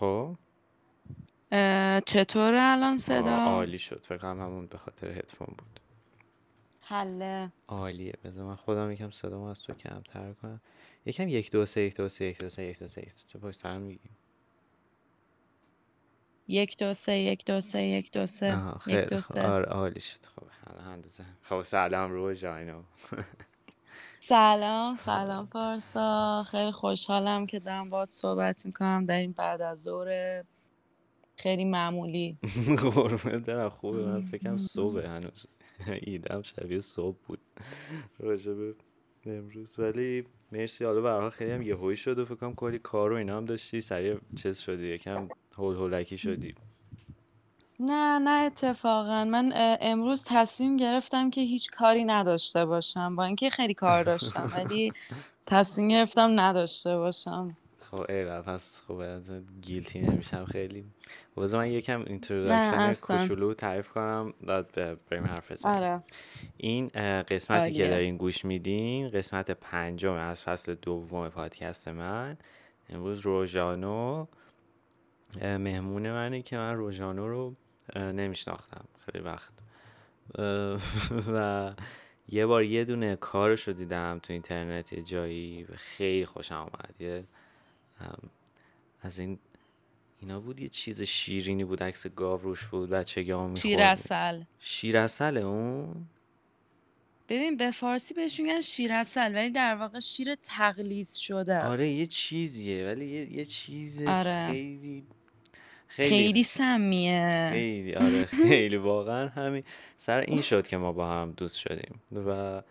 خب؟ اه، چطوره الان صدا؟ عالی شد. فکر کنم همون به خاطر هدفون بود. حله. عالیه. بذار من خودم یکم صدامو از تو کمتر کنم. یکم یک دو سه یک دو سه یک دو سه یک دو سه یک دو سه. پشت سر هم میگیم یک دو سه یک دو سه. یک دو یک سه. آره عالی شد. خب همه اندازه خب سلام رو جاینو سلام سلام پارسا خیلی خوشحالم که دارم باهات صحبت می‌کنم. در این بعد از ظهر خیلی معمولی. قربونت برم. خوبه. من فکرم صبح هنوز. ایدم شبیه صبح بود. راجبه امروز. ولی مرسی. حالا برای خیلی هم یهویی شد و فکر کنم کلی کار و اینا هم داشتی. سریع چیز شدی. یکم هول هولکی شدی. نه نه اتفاقا. من امروز تصمیم گرفتم که هیچ کاری نداشته باشم. با اینکه خیلی کار داشتم ولی تصمیم گرفتم نداشته باشم. خب ایول پس خوبه از guilty نمیشم خیلی. خب بذار من یکم introduction کوچولو تعریف کنم بعد ب- بریم حرف بزنیم. آره. این قسمتی که عالیه دارین گوش میدین قسمت پنجم از فصل دوم پادکست من. امروز روژانو مهمون منه که من روژانو رو نمیشناختم. خیلی وقت. و یه بار یه دونه کارش رو دیدم تو اینترنت یه جایی و خیلی خوشم آمد یه از این اینا بود یه چیز شیرینی بود عکس گاو روش بود بچگی ها شیر میخوردیم عسل شیر اصله اون؟ ببین به فارسی بهش میگن شیر عسل ولی در واقع شیر تقلیز شده آره است یه چیزیه ولی یه, یه چیز آره. خیلی خیلی خیلی سمیه. خیلی آره خیلی. واقعا همین سر این شد که ما با هم دوست شدیم. و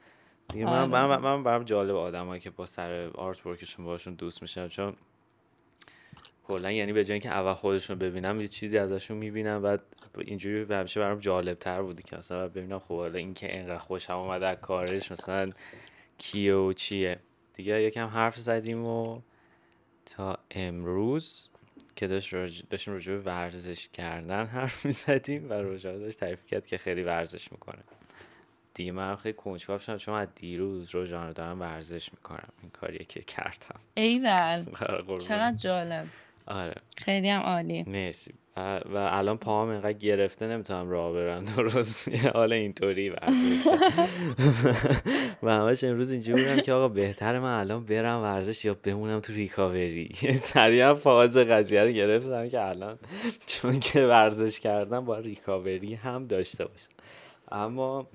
دیگه من من آره. من برام جالب آدمایی که با سر آرت ورکشون باشون دوست میشن. چون کلا یعنی به جای اینکه اول خودشون ببینم یه چیزی ازشون می‌بینم. بعد اینجوری همیشه برام جالب تر بودی که بعد ببینم خب حالا این که انقدر خوشم اومده از کارش مثلا کیه و چیه. دیگه یکم حرف زدیم و تا امروز که داشت راج... داشتیم راجع به ورزش کردن حرف می‌زدیم و روژا داشت تعریف کرد که خیلی ورزش می‌کنه. دیگه من خیلی کنجکاو شدم چون از دیروز روزانه رو دارم ورزش می‌کنم. این کاریه که کردم. ایول. چقدر جالب. آره. خیلی هم عالی. مرسی. و, الان پاهم اینقدر گرفته نمی‌تونم راه برم. درست. حال اینطوری ورزش. و همش امروز اینجوری بودم که آقا بهتر من الان برم ورزش یا بمونم تو ریکاوری. سریع فاز قضیه رو گرفتم که الان چون که ورزش کردم با ریکاوری هم داشته باشم. اما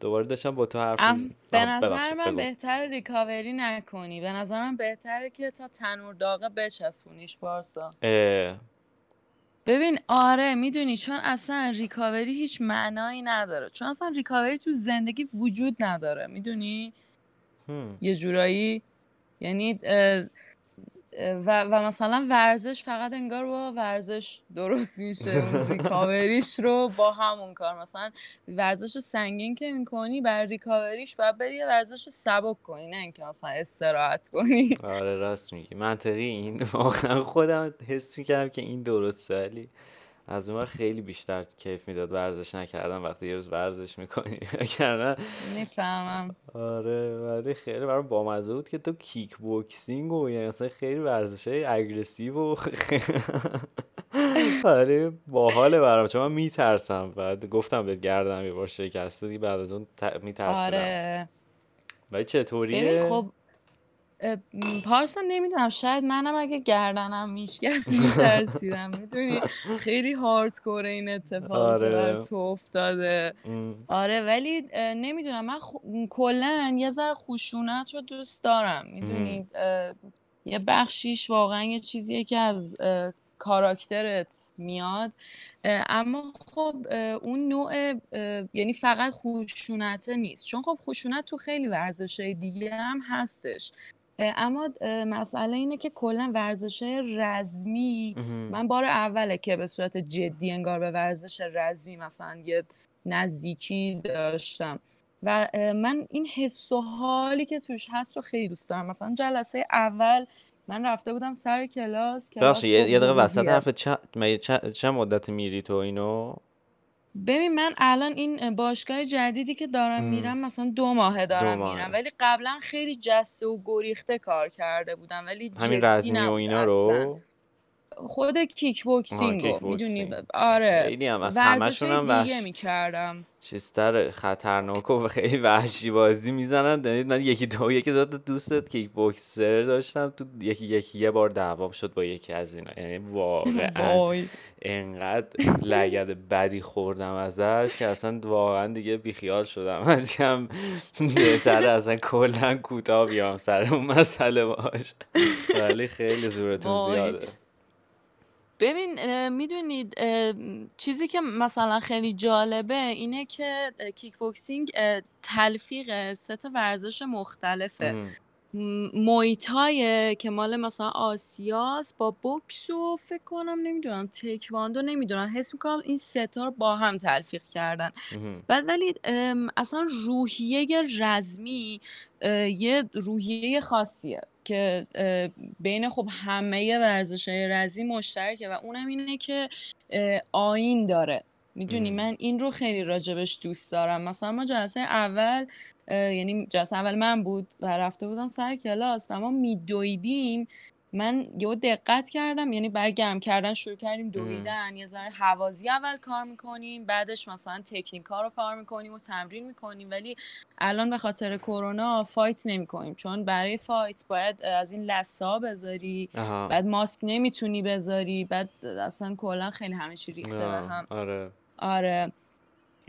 دوباره داشتم با تو حرف ام به نظر من بهتر ریکاوری نکنی. به نظر من بهتره که تا تنور داغه بچسبونیش پارسا. اه، ببین آره می‌دونی چون اصلا ریکاوری هیچ معنایی نداره چون اصلا ریکاوری تو زندگی وجود نداره می‌دونی. یه جورایی یعنی و, و مثلا ورزش فقط انگار با ورزش درست میشه. ریکاوریش رو با همون کار. مثلا ورزش سنگین که می‌کنی برا recovery ش باید بری یه ورزش سبک کنی نه اینکه مثلا استراحت کنی. آره راست میگی. منطقی این. واقعا خودم حس می‌کردم که این درسته ولی از اون خیلی بیشتر کیف می‌داد ورزش نکردن وقتی یه روز ورزش می‌کنی. وگرنه می‌فهمم. آره ولی خیلی برام بامزه بود که تو کیک بوکسینگ و یعنی اصلا خیلی ورزش های aggressive و آره باحاله برام. چون من میترسم. بعد گفتم بهت گردم یه بار شکسته دیگه بعد از اون ت... میترسیدم. آره. ولی چطوریه؟ خب پارسا نمی‌دونم شاید منم اگه گردنم میشکست میترسیدم. می‌دونی؟ خیلی هاردکوره این بر آره. تو افتاده. ام. آره ولی نمی‌دونم. من خو... کلا یه ذره خشونت رو دوست دارم. می‌دونی؟ یه بخشیش واقعا یه چیزیه که از کاراکترت میاد. اما خب اون نوع یعنی فقط خشونته نیست. چون خب خشونت تو خیلی ورزشهای دیگه هم هستش. اما مسئله اینه که کلا ورزشهای رزمی. من بار اوله که به صورت جدی انگار به ورزش رزمی مثلا یه نزدیکی داشتم. و من این حس و حالی که توش هست رو خیلی دوست دارم. مثلا جلسه اول من رفته بودم سر کلاس کلاس یه دقیقه وسط حرف چه چه مدت میری تو اینو؟ ببین من الان این باشگاه جدیدی که دارم ام. میرم مثلا دو ماهه دو دارم میرم. ماه ولی قبلا خیلی جسته و گریخته کار کرده بودم. ولی همین رزمی و اینا رو؟ خود کیک بوکسینگ می‌دونی. آره. خیلی هم از همشون هم دیگه وحش می‌کردم. چیزتر خطرناک و خیلی وحشی بازی می‌زنن. دارید من یکی دو یکی دو دوستت کیک بوکسر داشتم. تو یکی یکی یه بار دعوام شد با یکی از اینا. یعنی واقعا انقدر لگد بدی خوردم ازش که اصلا واقعا دیگه بیخیال شدم. از هم بهتره اصلا کلا کوتاه بیام سر اون مسئله باش. ولی خیلی زورتون. زیاده. ببین می‌دونید چیزی که مثلا خیلی جالبه اینه که کیک بوکسینگ تلفیق سه تا ورزش مختلفه ام. م- مویتایه که مال مثلا آسیاست با بوکس و فکر کنم نمی‌دونم تکواندو نمی‌دونم حس می‌کنم این سه تا رو با هم تلفیق کردن. بعد ولی اصلا روحیه رزمی یه روحیه خاصیه که بین خب همه ورزش های رزمی مشترکه و اونم اینه که اه، آیین داره. می‌دونی. من این رو خیلی راجبش دوست دارم. مثلا ما جلسه اول یعنی جلسه اول من بود و رفته بودم سر کلاس و ما میدویدیم من یهو دقت کردم یعنی برای گرم کردن شروع کردیم دویدن یه ذره هوازی اول کار می‌کنیم بعدش مثلا تکنیکا رو کار می‌کنیم و تمرین می‌کنیم ولی الان به خاطر کرونا فایت نمی‌کنیم چون برای فایت باید از این لسا بذاری آها. بعد ماسک نمی‌تونی بذاری بعد اصلا کلا خیلی همه چی ریخته هم آره. آره.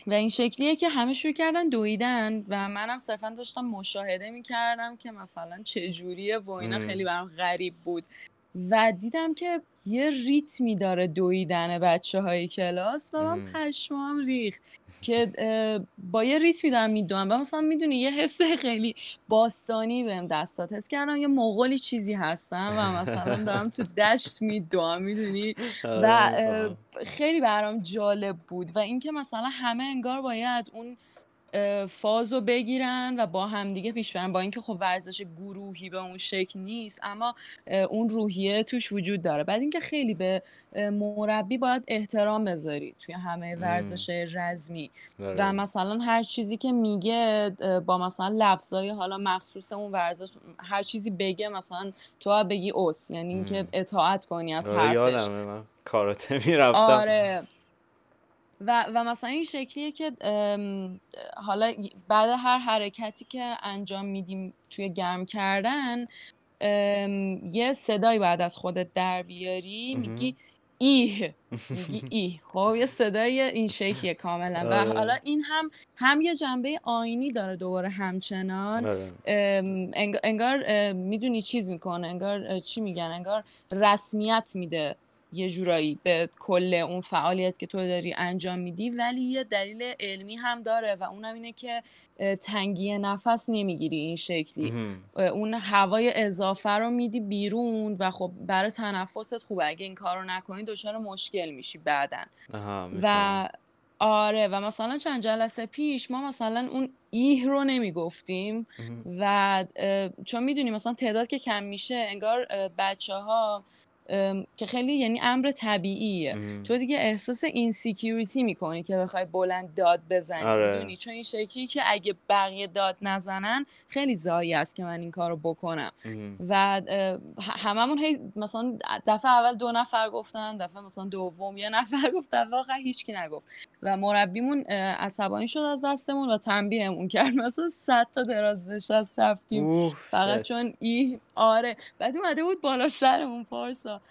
و این شکلیه که همه شروع کردن دویدن و منم صرفا داشتم مشاهده می‌کردم که مثلا چه جوریه و اینا. خیلی برام غریب بود و دیدم که یه ریتمی داره دویدن بچه های کلاس و من ام. پشمام ریخت که با یه ریتمی دارم میدوم و مثلا می‌دونی یه حس خیلی باستانی بهم دست داد. حس کردم یه مغولی چیزی هستم و مثلا دارم تو دشت میدوم می‌دونی؟ و آره خیلی برام جالب بود. و اینکه مثلا همه انگار باید اون فازو بگیرن و با همدیگه پیش برن. با اینکه خب ورزش گروهی به اون شکل نیست اما اون روحیه توش وجود داره. بعد اینکه خیلی به مربی باید احترام بذاری توی همه. ورزش رزمی. و آره مثلا هر چیزی که میگه با مثلا لفظای حالا مخصوص اون ورزش هر چیزی بگه مثلا تو بگی اوس یعنی اینکه. اطاعت کنی از آره حرفش. کاراته می‌رفتم. آره. و, و مثلا این شکلیه که حالا بعد هر حرکتی که انجام میدیم توی گرم کردن یه صدایی بعد از خودت در بیاری. میگی ایه میگی ای خب یه صدای این شکلیه کاملا. و حالا آره این هم هم یه جنبه آینی داره دوباره همچنان. آره. انگار ام، می‌دونی چیز می‌کنه انگار چی میگن انگار رسمیت میده. یه جورایی به کل اون فعالیت که تو داری انجام میدی ولی یه دلیل علمی هم داره و اونم اینه که تنگی نفس نمی‌گیری این شکلی. اون هوای اضافه رو میدی بیرون و خب برای تنفست خوبه. اگه این کار رو نکنی دچار مشکل میشی بعدا می‌فهمم و آره و مثلا چند جلسه پیش ما مثلا اون ایه رو نمی‌گفتیم. و چون می‌دونی مثلا تعداد که کم میشه انگار بچه ها که خیلی یعنی امر طبیعیه. اوهوم. تو دیگه احساس insecurity می‌کنی که بخوای بلند داد بزنی آره. می‌دونی. چون این شکلی که اگه بقیه داد نزنن خیلی ضایع است که من این کارو بکنم. اوهوم. و هممون هی مثلا دفعه اول دو نفر گفتن دفعه مثلا دوم یه نفر گفت دفعه آخر هیچکی نگفت. و مربیمون عصبانی شد از دستمون و تنبیهمون کرد. مثلا صد تا دراز نشست رفتیم. فقط چون ای آره. بعد اومده بود بالا سرمون پارسا.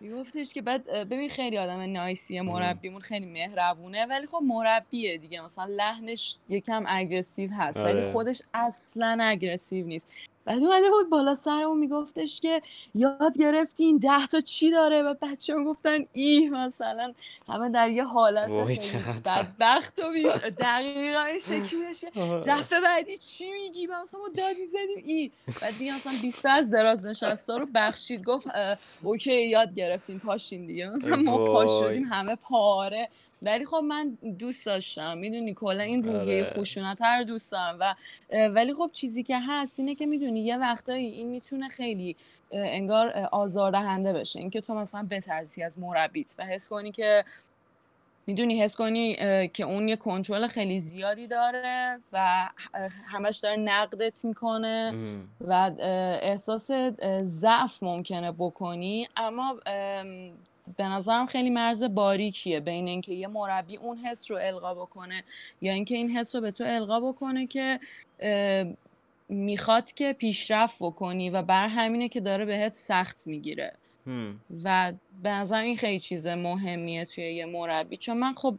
میگفتش که بعد ببین خیلی آدم نایسیه. مربیمون خیلی مهربونه ولی خب مربیه دیگه. مثلا لحنش یکم اگرسیو هست ولی آره. خودش اصلا اگرسیو نیست. بعد اومده بود بالا سرمون میگفتش که یاد گرفتین ده تا چی داره؟ و بچه هم گفتن ای مثلا همه در یه حالت بدبخت و بیش دقیقا این شکلی. دفعه بعدی چی میگی؟ و مثلا ما داد می‌زدیم ای بعد دیگه مثلا 20 تا از دراز نشسته رو بخشید. گفت اوکی یاد گرفتین پاشین دیگه. مثلا ما پا شدیم وای همه پاره. ولی خب من دوست داشتم. می‌دونی کلا این روحیه آره. خشونت رو دوست دارم و ولی خب چیزی که هست اینه که می‌دونی یه وقتایی این می‌تونه خیلی انگار آزاردهنده بشه. اینکه تو مثلا بترسی از مربیت و حس کنی که می‌دونی حس کنی که اون یه کنترل خیلی زیادی داره و همش داره نقدت می‌کنه و احساس ضعف ممکنه بکنی. اما به نظرم خیلی مرز باریکیه بین اینکه یه مربی اون حس رو القا بکنه یا اینکه این حس رو به تو القا بکنه که می‌خواد که پیشرفت بکنی و بر همینه که داره بهت سخت می‌گیره. و به نظر این خیلی چیز مهمیه توی یه مربی. چون من خب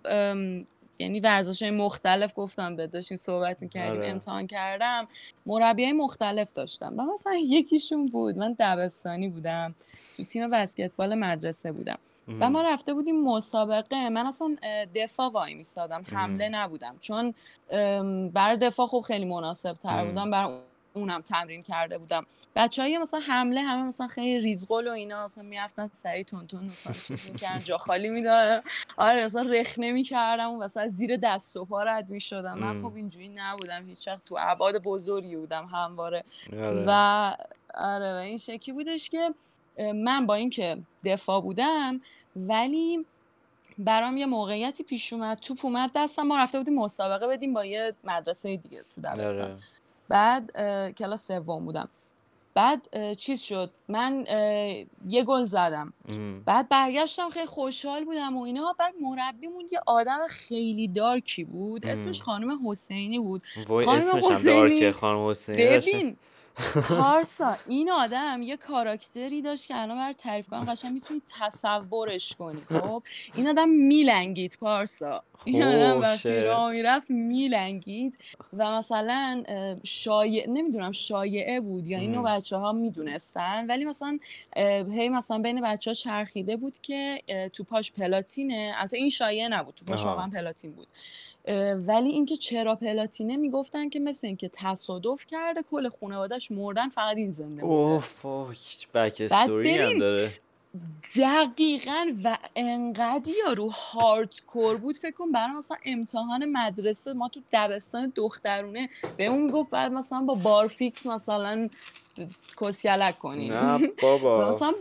یعنی ورزش مختلف گفتم به داشتیم صحبت می‌کردیم آره. امتحان کردم. مربی های مختلف داشتم. و مثلا یکیشون بود من دبستانی بودم. تو تیم بسکتبال مدرسه بودم. و ما رفته بودیم مسابقه. من اصلا دفاع وای میستادم حمله نبودم. چون بر دفاع خب خیلی مناسب تر بودم. بر اونم تمرین کرده بودم. بچه های مثلا حمله همه مثلا خیلی ریزگل و اینا مثلا می‌رفتن سریع تون تون مثلا می‌کردن جا خالی می‌دادن. آره مثلا رخنه می‌کردم و مثلا زیر دست و پا رد می‌شدم. من خب اینجوری نبودم هیچ وقت تو ابعاد بزرگی بودم همواره. آره. و آره و این شکلی بودش که من با اینکه دفاع بودم ولی برام یه موقعیتی پیش اومد توپ اومد دستم ما رفته بودیم مسابقه بدیم با یه مدرسه دیگه تو دبستان. آره. بعد کلاس سوم بودم. بعد چیز شد. من یه گل زدم. بعد برگشتم خیلی خوشحال بودم و اینا. بعد مربیمون یه آدم خیلی دارکی بود. اسمش خانم حسینی بود. خانم اسمش هم دارکه خانم حسینی. ببین پارسا این آدم یه کاراکتری داشت که الان برای تعریف کنم قشنگ می‌تونی تصورش کنی خب؟ این آدم میلنگید پارسا این آدم وقتی راه می‌رفت میلنگید و مثلا شایع نمی‌دونم شایعه بود یا اینو بچه ها می‌دونستن ولی مثلا هی مثلا بین بچه ها چرخیده بود که تو پاش پلاتینه. البته این شایعه نبود تو پاش واقعا پلاتین بود. ولی اینکه چرا پلاتینه می‌گفتن که مثل اینکه تصادف کرده کل خانوادهش مردن فقط این زنده بوده اوه بک استوری هم داره. دقیقا و انقدر رو کور بود فکر کن برای مثلا امتحان مدرسه ما تو دبستان دخترونه به اون گفت بعد مثلا با بارفیکس مثلا کسیلک کنیم. نه بابا. مثلا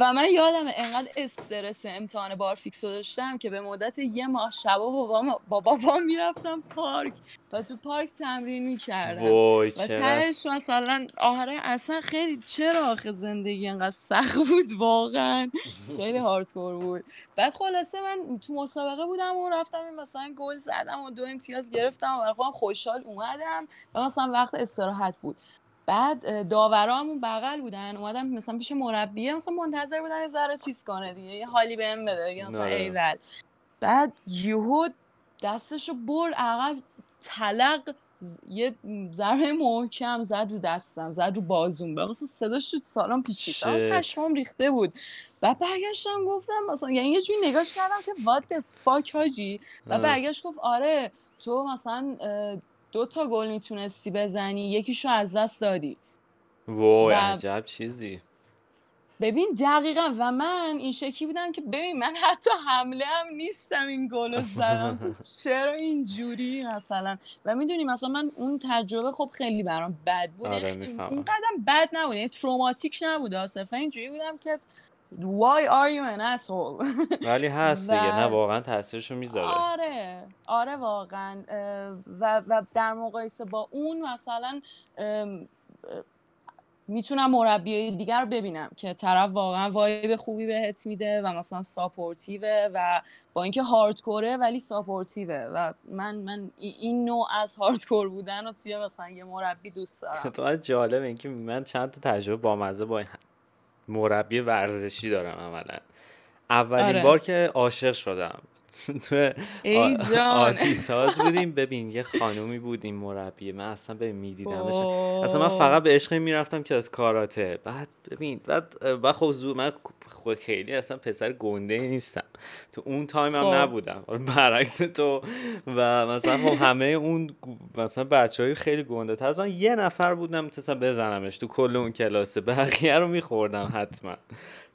و من یادم انقدر استرس امتحان بارفیکس رو داشتم که به مدت یه ماه شبا بابا با بابا می‌رفتم پارک و تو پارک تمرین می‌کردم. و تهش مثلا آره اصلا خیلی چرا آخه زندگی انقدر سخت بود واقعا؟ خیلی هاردکور بود. بعد خلاصه من تو مسابقه بودم و رفتم مثلا گل زدم و دو امتیاز گرفتم و خودم خوشحال اومدم و مثلا وقت استراحت بود. بعد داورامون بغل بودن. اومدم مثلا پیش مربی مثلا منتظر بودن یه ذره چیز کنه دیگه یه حالی بهم بده مثلا آره. ایول. بعد یهو دستشو بر عقب تلق یه ضربه محکم زد رو دستم زد رو بازوم. به مثلا صداش تو سالن پیچید. پشمام ریخته بود. و برگشتم گفتم مثلا یعنی یه جوری نگاش کردم که وات فاک هاجی و برگشت گفت آره تو مثلا دو تا گل می‌تونستی بزنی یکیشو از دست دادی. وای عجب چیزی. ببین دقیقا و من این شکلی بودم که ببین من حتی حمله هم نیستم این گل زدم. تو چرا اینجوری مثلا؟ و می‌دونی مثلا من اون تجربه خب خیلی برام بد بود. آره این قدم بد نبود یعنی تروماتیک نبود صرفا اینجوری بودم که why are you an asshole? ولی هست دیگه نه واقعا تاثیرشو می‌ذاره. آره آره واقعا. و, و در مقایسه با اون مثلا می‌تونم مربی دیگر رو ببینم که طرف واقعا وایب خوبی بهت میده و مثلا ساپورتیوه و با اینکه هاردکوره ولی ساپورتیوه و من من این نوع از هاردکور بودن رو توی مثلا یه مربی دوست دارم. تو جالب اینکه من چند تا تجربه با مزه با مربی ورزشی دارم عملا اولین آره. بار که عاشق شدم تو آتی ساز بودیم. ببین یه خانومی بود این مربی. من اصلا به میدیدمش اصلا من فقط به عشق می‌رفتم که از کاراته. بعد ببین بعد بعد خب من خود خیلی اصلا پسر گنده نیستم. تو اون تایم هم خب. نبودم. برعکس تو. و مثلا خب همه اون مثلا بچه های خیلی گنده تر. یه نفر بودم مثلا بزنمش تو کل اون کلاسه. بقیه رو میخوردم حتما.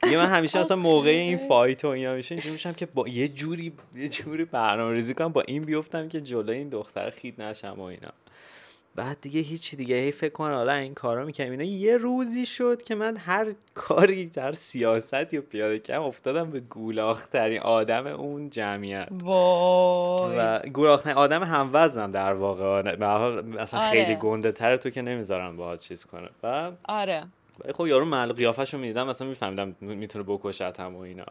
دیگه من همیشه اصلا موقع این fight و اینا میشه اینجوری میشم که با یه جوری یه جوری برنامه ریزی کنم با این بیفتم که جلوی این دختر خیت نشم و اینا. بعد دیگه هیچی دیگه. هی فکر کن حالا این کارا می‌کنم. اینا یه روزی شد که من هر کاری در سیاست یا پیاده کم افتادم به گولاخترین آدم اون جمعیت. وای. و گولاخترین آدم هم وزنم در واقع. مثلا آره. خیلی گنده تر تو که نمی‌ذارم باهات چیز کنه و آره. ولی خب یارو مل قیافش رو می‌دیدم مثلا میفهمیدم می‌تونه بکشت هم و اینا.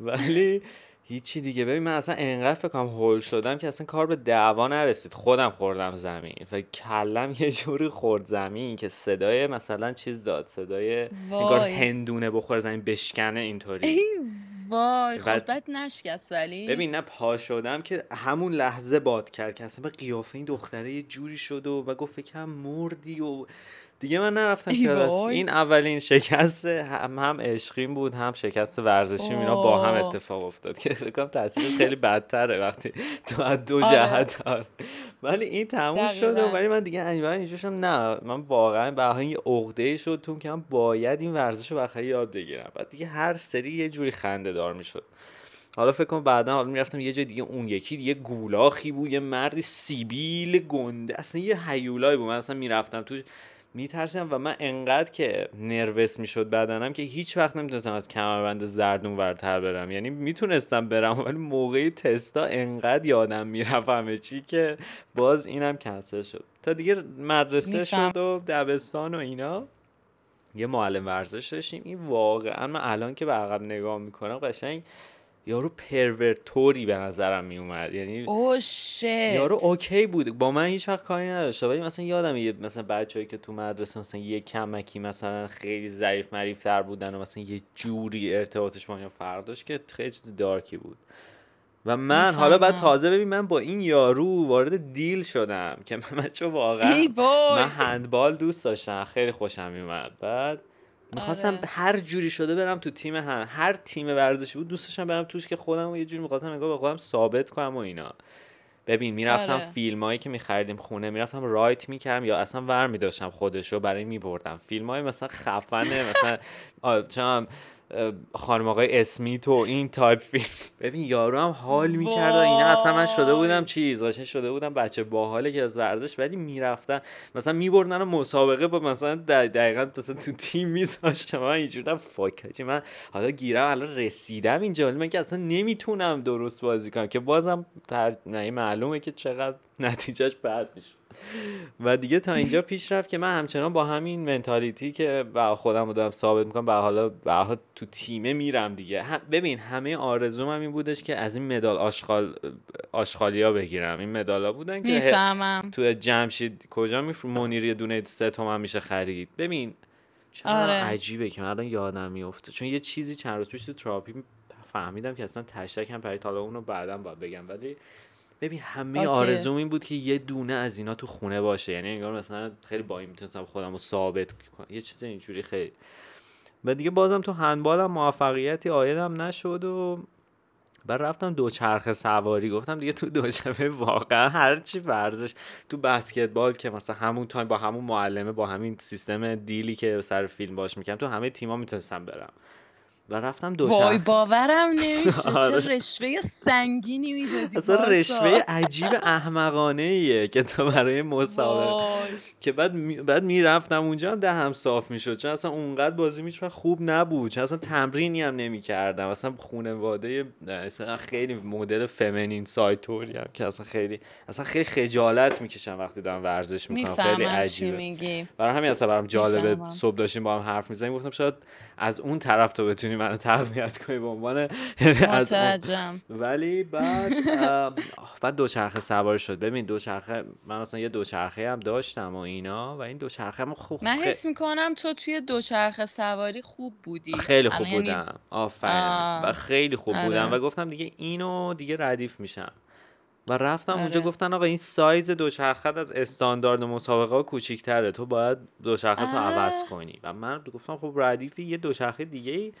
ولی هیچی دیگه. ببین من اصلا انقدر فکر کنم هول شدم که اصلا کار به دعوا نرسید. خودم خوردم زمین. و کلم یه جوری خورد زمین که صدای مثلا چیز داد. صدای انگار. هندونه بخور زمین بشکنه اینطوری. ای وای. بعد- خودت نشکست ولی. ببین نه پا شدم که همون لحظه باد کرد که اصلا به قیافه این دختره یه جوری شد و, و گفت فکرم مردی و دیگه من نرفتم کلاس. این اولین شکست هم هم عشقیم بود هم شکست ورزشی اینا با هم. اتفاق افتاد که فکر کنم تاثیرش خیلی بدتره وقتی تو از دو آره. جهت آره. ولی این تموم شد. ولی من دیگه شدم نه من واقعا به یه عقده شد تو که من باید این ورزش رو بخیر یاد بگیرم بعد دیگه هر سری یه جوری خنده دار می‌شد حالا فکر کنم بعدا حالا می‌رفتم یه جای دیگه اون یکی یه گولاخی بود یه مردی سیبیل گنده اصلا یه هیولایی بود من اصلا می‌رفتم توش میترسیدم و من انقدر که نروس می‌شد بدنم که هیچ وقت نمی‌تونستم از کمربند زردون ورتر برم. یعنی می‌تونستم برم ولی موقع تستا انقدر یادم می‌رفت همه چی که باز اینم کنسل شد. تا دیگه مدرسه. شد و دبستان و اینا. یه معلم ورزش داشتیم این واقعا من الان که به عقب نگاه می‌کنم قشنگ یارو پرورتوری به نظرم میومد یعنی او یارو اوکی بود. با من هیچ وقت کاری نداشته ولی مثلا یادم یه مثلا بچه‌ای که تو مدرسه مثلا یه کمکی مثلا خیلی ظریف مریف تر بودن و مثلا یه جوری ارتباطش با فرق داشت که خیلی چیز دارکی بود. و من حالا بعد. تازه ببین من با این یارو وارد دیل شدم که من بچه واقعا من هندبال دوست داشتم. خیلی خوشم میومد بعد می‌خواستم آره. هر جوری شده برم تو تیم هم هر تیم ورزشی بود دوست داشتم برم توش که خودم رو یه جوری می‌خواستم انگار به خودم ثابت کنم و اینا ببین می‌رفتم آره. فیلم هایی که میخریدیم خونه می‌رفتم write می‌کردم یا اصلا ور میداشتم خودش رو برای میبردم فیلم های مثلا خفنه مثلا هم خانم آقای اسمیت و این تایپ فیلم. ببین یارو هم حال می‌کرد و اینا. اصلا من شده بودم. چیز قشنگ شده بودم بچه باحاله که از ورزش ولی می‌رفتن. مثلا میبردن مسابقه با مثلا دق- دقیقا مثلا تو تیم میذاشتم. من اینجوری فاک. من حالا گیرم الان رسیدم اینجا. ولی من که اصلا نمی‌تونم درست بازی کنم که بازم تر... نه معلومه که چقدر نتیجهش بد میشه. و دیگه تا اینجا پیش رفت که من همچنان با همین منتالیتی که با خودم رو دارم ثابت می‌کنم به حالا به تو تیمه میرم دیگه. هم- ببین همه آرزوم هم این بودش که از این مدال آشغال آشغالیا بگیرم. این مدالا بودن که می‌فهمم. تو جمشید کجا میفرو منیر یه دونه سه تومن میشه خرید. ببین چقدر آره. عجیبه که من الان یادم میفته چون یه چیزی چند روز پیش تو تراپی فهمیدم که اصلا تشتک هم پرید. حالا اونو بعدا باید بگم. ولی ببین همه. آرزوم این بود که یه دونه از اینا تو خونه باشه. یعنی انگار مثلا خیلی با این می‌تونستم خودم رو ثابت کنم. یه چیز اینجوری خیلی. و دیگه بازم تو هندبالم موفقیتی آیدم نشد و بعد رفتم دوچرخه سواری. گفتم دیگه تو دوچرخه واقعا هر چی ورزش. تو بسکتبال که مثلا همون تایم با همون معلمه با همین سیستم دیلی که سر فیلم باش می‌کنم تو همه تیما می‌تونستم برم. و رفتم وای دوچرخه باورم نمیشه. آره. چه رشوه سنگینی می‌دادی اصلا. رشوه عجیب احمقانه ایه که تو برای مسابقه. وای. که بعد می... بعد می‌رفتم اونجا هم دهم صاف می‌شد. چون اصلا اونقدر بازی میش خوب نبود. چون اصلا تمرینی هم نمی‌کردم. اصلا خانواده اصلا خیلی مدل فمینین سایتوری هم که اصلا خیلی اصلا خیلی خجالت می‌کشم وقتی دارم ورزش می‌کنم. خیلی عجیبه. برای همین اصلا برام جالبه. صبح داشتیم با هم حرف می‌زنیم. گفتم شاید از اون طرف تو بتونی منو تقویت کنی به عنوان یعنی از اون ولی بعد بعد دوچرخه سوار شد. ببین دوچرخه من اصلا یه دوچرخه هم داشتم و اینا و این دوچرخه هم خوب من حس می‌کنم تو توی دوچرخه سواری خوب بودی. خیلی خوب یعنی- بودم. آفرین. و خیلی خوب آره. بودم. و گفتم دیگه اینو دیگه ردیف میشم. و رفتم اونجا آره. گفتن آقا این سایز دوچرخه از استاندارد مسابقه ها کوچیک‌تره تو باید دوچرخه تو اه. عوض کنی. و من گفتم خب ردیفی یه دوچرخه دیگه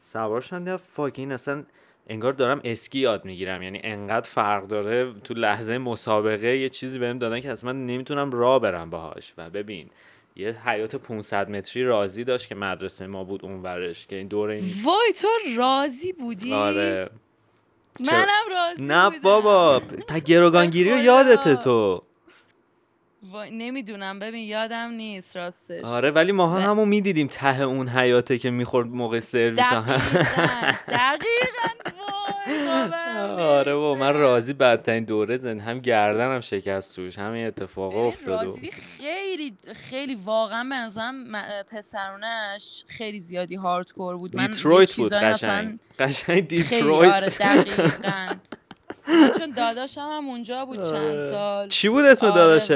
سوار شدم دیدم فاک این اصلا انگار دارم اسکی یاد می‌گیرم. یعنی انقدر فرق داره تو لحظه مسابقه یه چیزی بهم دادن که اصلا من نمی‌تونم راه برم باهاش. و ببین یه حیات 500 متری رازی داشت که مدرسه ما بود اونورش که این دور این وای تو راضی بودی؟ آره. منم راضی نه. بابا گروگانگیری رو خدا. یادته تو وای، نمی‌دونم ببین یادم نیست راستش آره ولی ماها و- همون می‌دیدیم ته اون حیاته که می‌خورد موقع سرویس هم. دقیقاً دقیقاً آره با من. راضی بدترین دوره زند هم گردنم شکست توش همین اتفاق افتاد رازی خیلی خیلی واقعا به نظرم پسرونش خیلی زیادی هاردکور بود. دیترویت بود قشنگ. قشنگ خیلی دیترویت. آره چون داداشم هم اونجا بود چند آره. سال. چی بود اسم آره، داداشت؟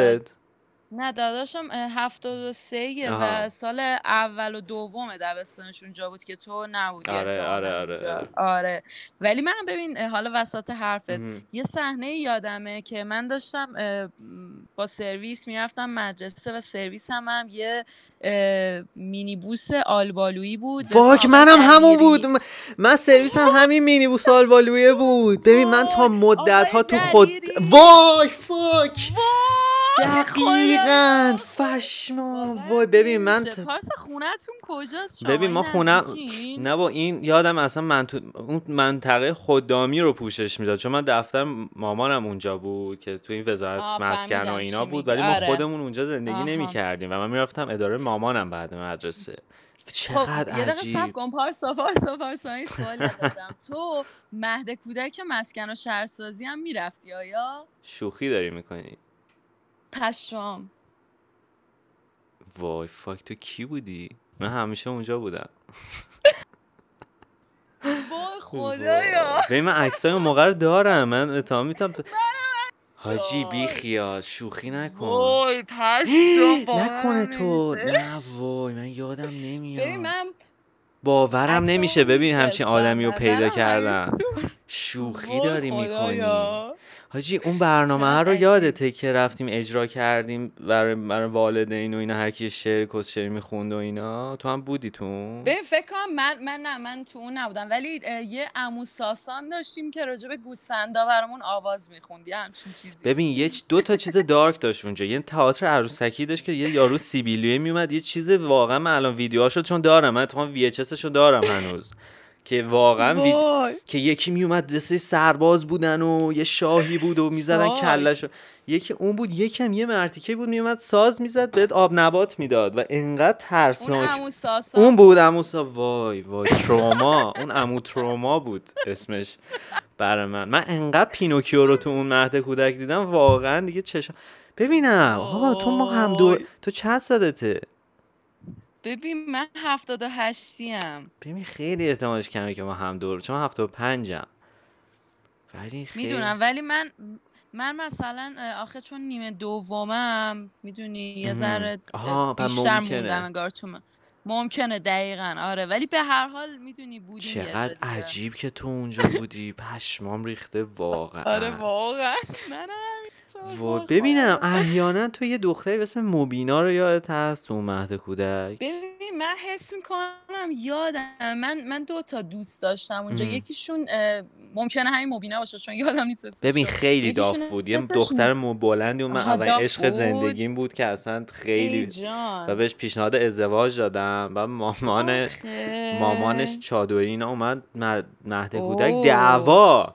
نه داداشم هفتاد و سه. و سال اول و دوم دبستانش اونجا بود که تو نبودی آره، آره، آره،. آره. آره ولی من ببین حالا وسط حرفت. یه صحنه یادمه که من داشتم با سرویس می‌رفتم مدرسه و سرویس هم, هم یه مینی بوس آلبالویی بود واک منم همون. بود من سرویس هم همین مینی بوس آلبالویه بود ببین من تا مدت ها تو خود. وای فاک وای، دقیقا باور وای ببین من. ت- پارسا خونتون کجاست شما ببین ما نزدیکین؟ نه با این یادم اصلا من تو اون منطقه خدامی رو پوشش می‌داد چون من دفتر مامانم اونجا بود که تو این وزارت مسکن و اینا بود. ولی ما آره. خودمون اونجا زندگی آها. نمی کردیم و من می‌رفتم اداره مامانم بعد مدرسه خب چقدر یه دقیقه عجیب سب کن پارسا پارسا پارسا این سوالی دادم تو مهد کودک مسکن و شهرسازی هم می‌رفتی آیا شوخی داری می‌کنی پشمام. وای فاک تو کی بودی؟ من همیشه اونجا بودم. وای خدایا. ببین من عکسای اون موقع رو دارم. من اتهام می‌تونم حاجی بی. خیال. شوخی نکن. وای باورم نکنه تو. نه وای. من یادم ببین نمیاد. من باورم نمیشه. ببین همچین. آدمی رو پیدا همینطور. شوخی داری می‌کنی. حاجی اون برنامه رو. یادته که رفتیم اجرا کردیم برای برای والدین و اینا هر کی شعر کسچری می‌خوند و اینا. تو هم بودی تو؟ ببین فکر کنم من من نه من تو اون نبودم. ولی یه عمو ساسان داشتیم که راجع به گوسفندا برامون آواز می‌خوند. یه همچین چیزی. ببین یه دو تا چیز دارک داشت اونجا. یه تئاتر عروسکی داشت که یه یارو سیبیلیوی میومد یه چیز واقعا من الان ویدیوهاشو چون دارم من اتفاقا وی دارم هنوز. که واقعا وید... که یکی میومد دسته سرباز بودن و یه شاهی بود و می‌زدن. کلش یکی اون بود یکم یه مرتیکه بود میومد ساز می‌زد بهت آب نبات می‌داد و انقدر اون ترسناک ساسان اون بود اموسا وای وای تروما. اون امو تروما بود اسمش برای من. من انقدر پینوکیو رو تو اون مهد کودک دیدم واقعا دیگه چشم ببینم آقا تو ما هم دو. تو چند سالته؟ ببین من هفتاد و هشتیم ببین خیلی احتمالش کمه که ما هم دور چون من 75 م ولی خیلی می‌دونم ولی من من مثلا آخه چون نیمه دومم می‌دونی یه. ذره بیشتر. موندم انگار تو من. ممکنه دقیقا آره ولی به هر حال می‌دونی جا چقدر. عجیب که تو اونجا بودی پشمام ریخته واقعا آره واقعا منم وای ببینم. احیانا تو یه دختری به اسم مبینا رو یادت هست تو مهد کودک ببین من حس می‌کنم یادم من من دو تا دوست داشتم اونجا ام. یکیشون ممکنه همین مبینا باشه چون یادم نیست اسمشو ببین خیلی داف بود یه اسمش دختر مو بلندی اون من داف عشق؟ زندگیم بود که اصلا خیلی و بهش پیشنهاد ازدواج دادم و مامانش. مامانش چادری اینا اومد مه- مهد کودک. دعوا.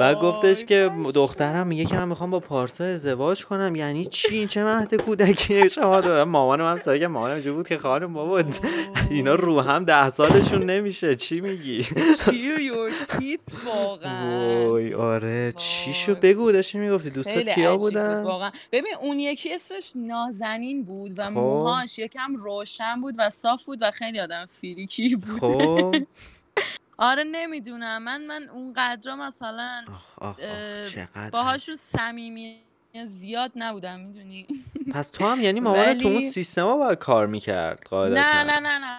بعد گفتش که. دخترم میگه که من می‌خوام با پارسا ازدواج کنم. یعنی چی؟ چه مهد کودکی؟ شما دادم مامانم هم که مامانم اینجوری بود که خانم بابا اینا رو هم ده سالشون نمیشه. چی میگی؟ وای آره. چی شو. بگو داشتی می‌گفتی. دوستت کیا بودن؟ واقعا. ببین اون یکی اسمش نازنین بود و خب. موهاش یکم روشن بود و صاف بود و خیلی آدم فریکی بود. خب. آره نمی‌دونم من من اون قدرا مثلا آخ آخ اه، آخ چقدر باهاشون صمیمی زیاد نبودم می‌دونی پس تو هم یعنی مامانت تو اون سیستما باید کار می‌کرد قاعدتا نه نه نه نه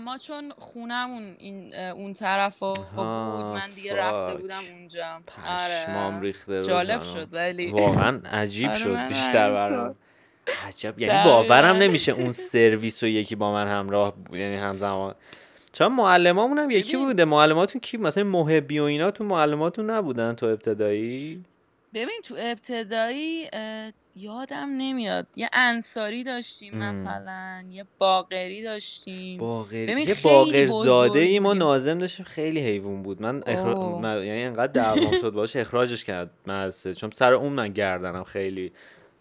ما چون خونمون این اون طرف بود من دیگه رفته فاک. بودم اونجا پشمام ریخته جالب. شد ولی واقعا عجیب آره، شد بیشتر. برام عجب یعنی. باورم نمیشه اون سرویس و یکی با من همراه بود یعنی همزمان چون معلمامون هم یکی ببین. بوده. معلماتون کی مثلا محبی و اینا تو معلماتون نبودن تو ابتدایی؟ ببین تو ابتدایی یادم نمیاد. یه انصاری داشتیم مثلا یه باقری داشتیم. باقر یه باقر زاده ای ما نازم داشتیم. خیلی حیوان بود. من, اخرا... من... یعنی انقدر دعوام شد. باشه اخراجش کرد مدرسه چون سر اون من گردنم خیلی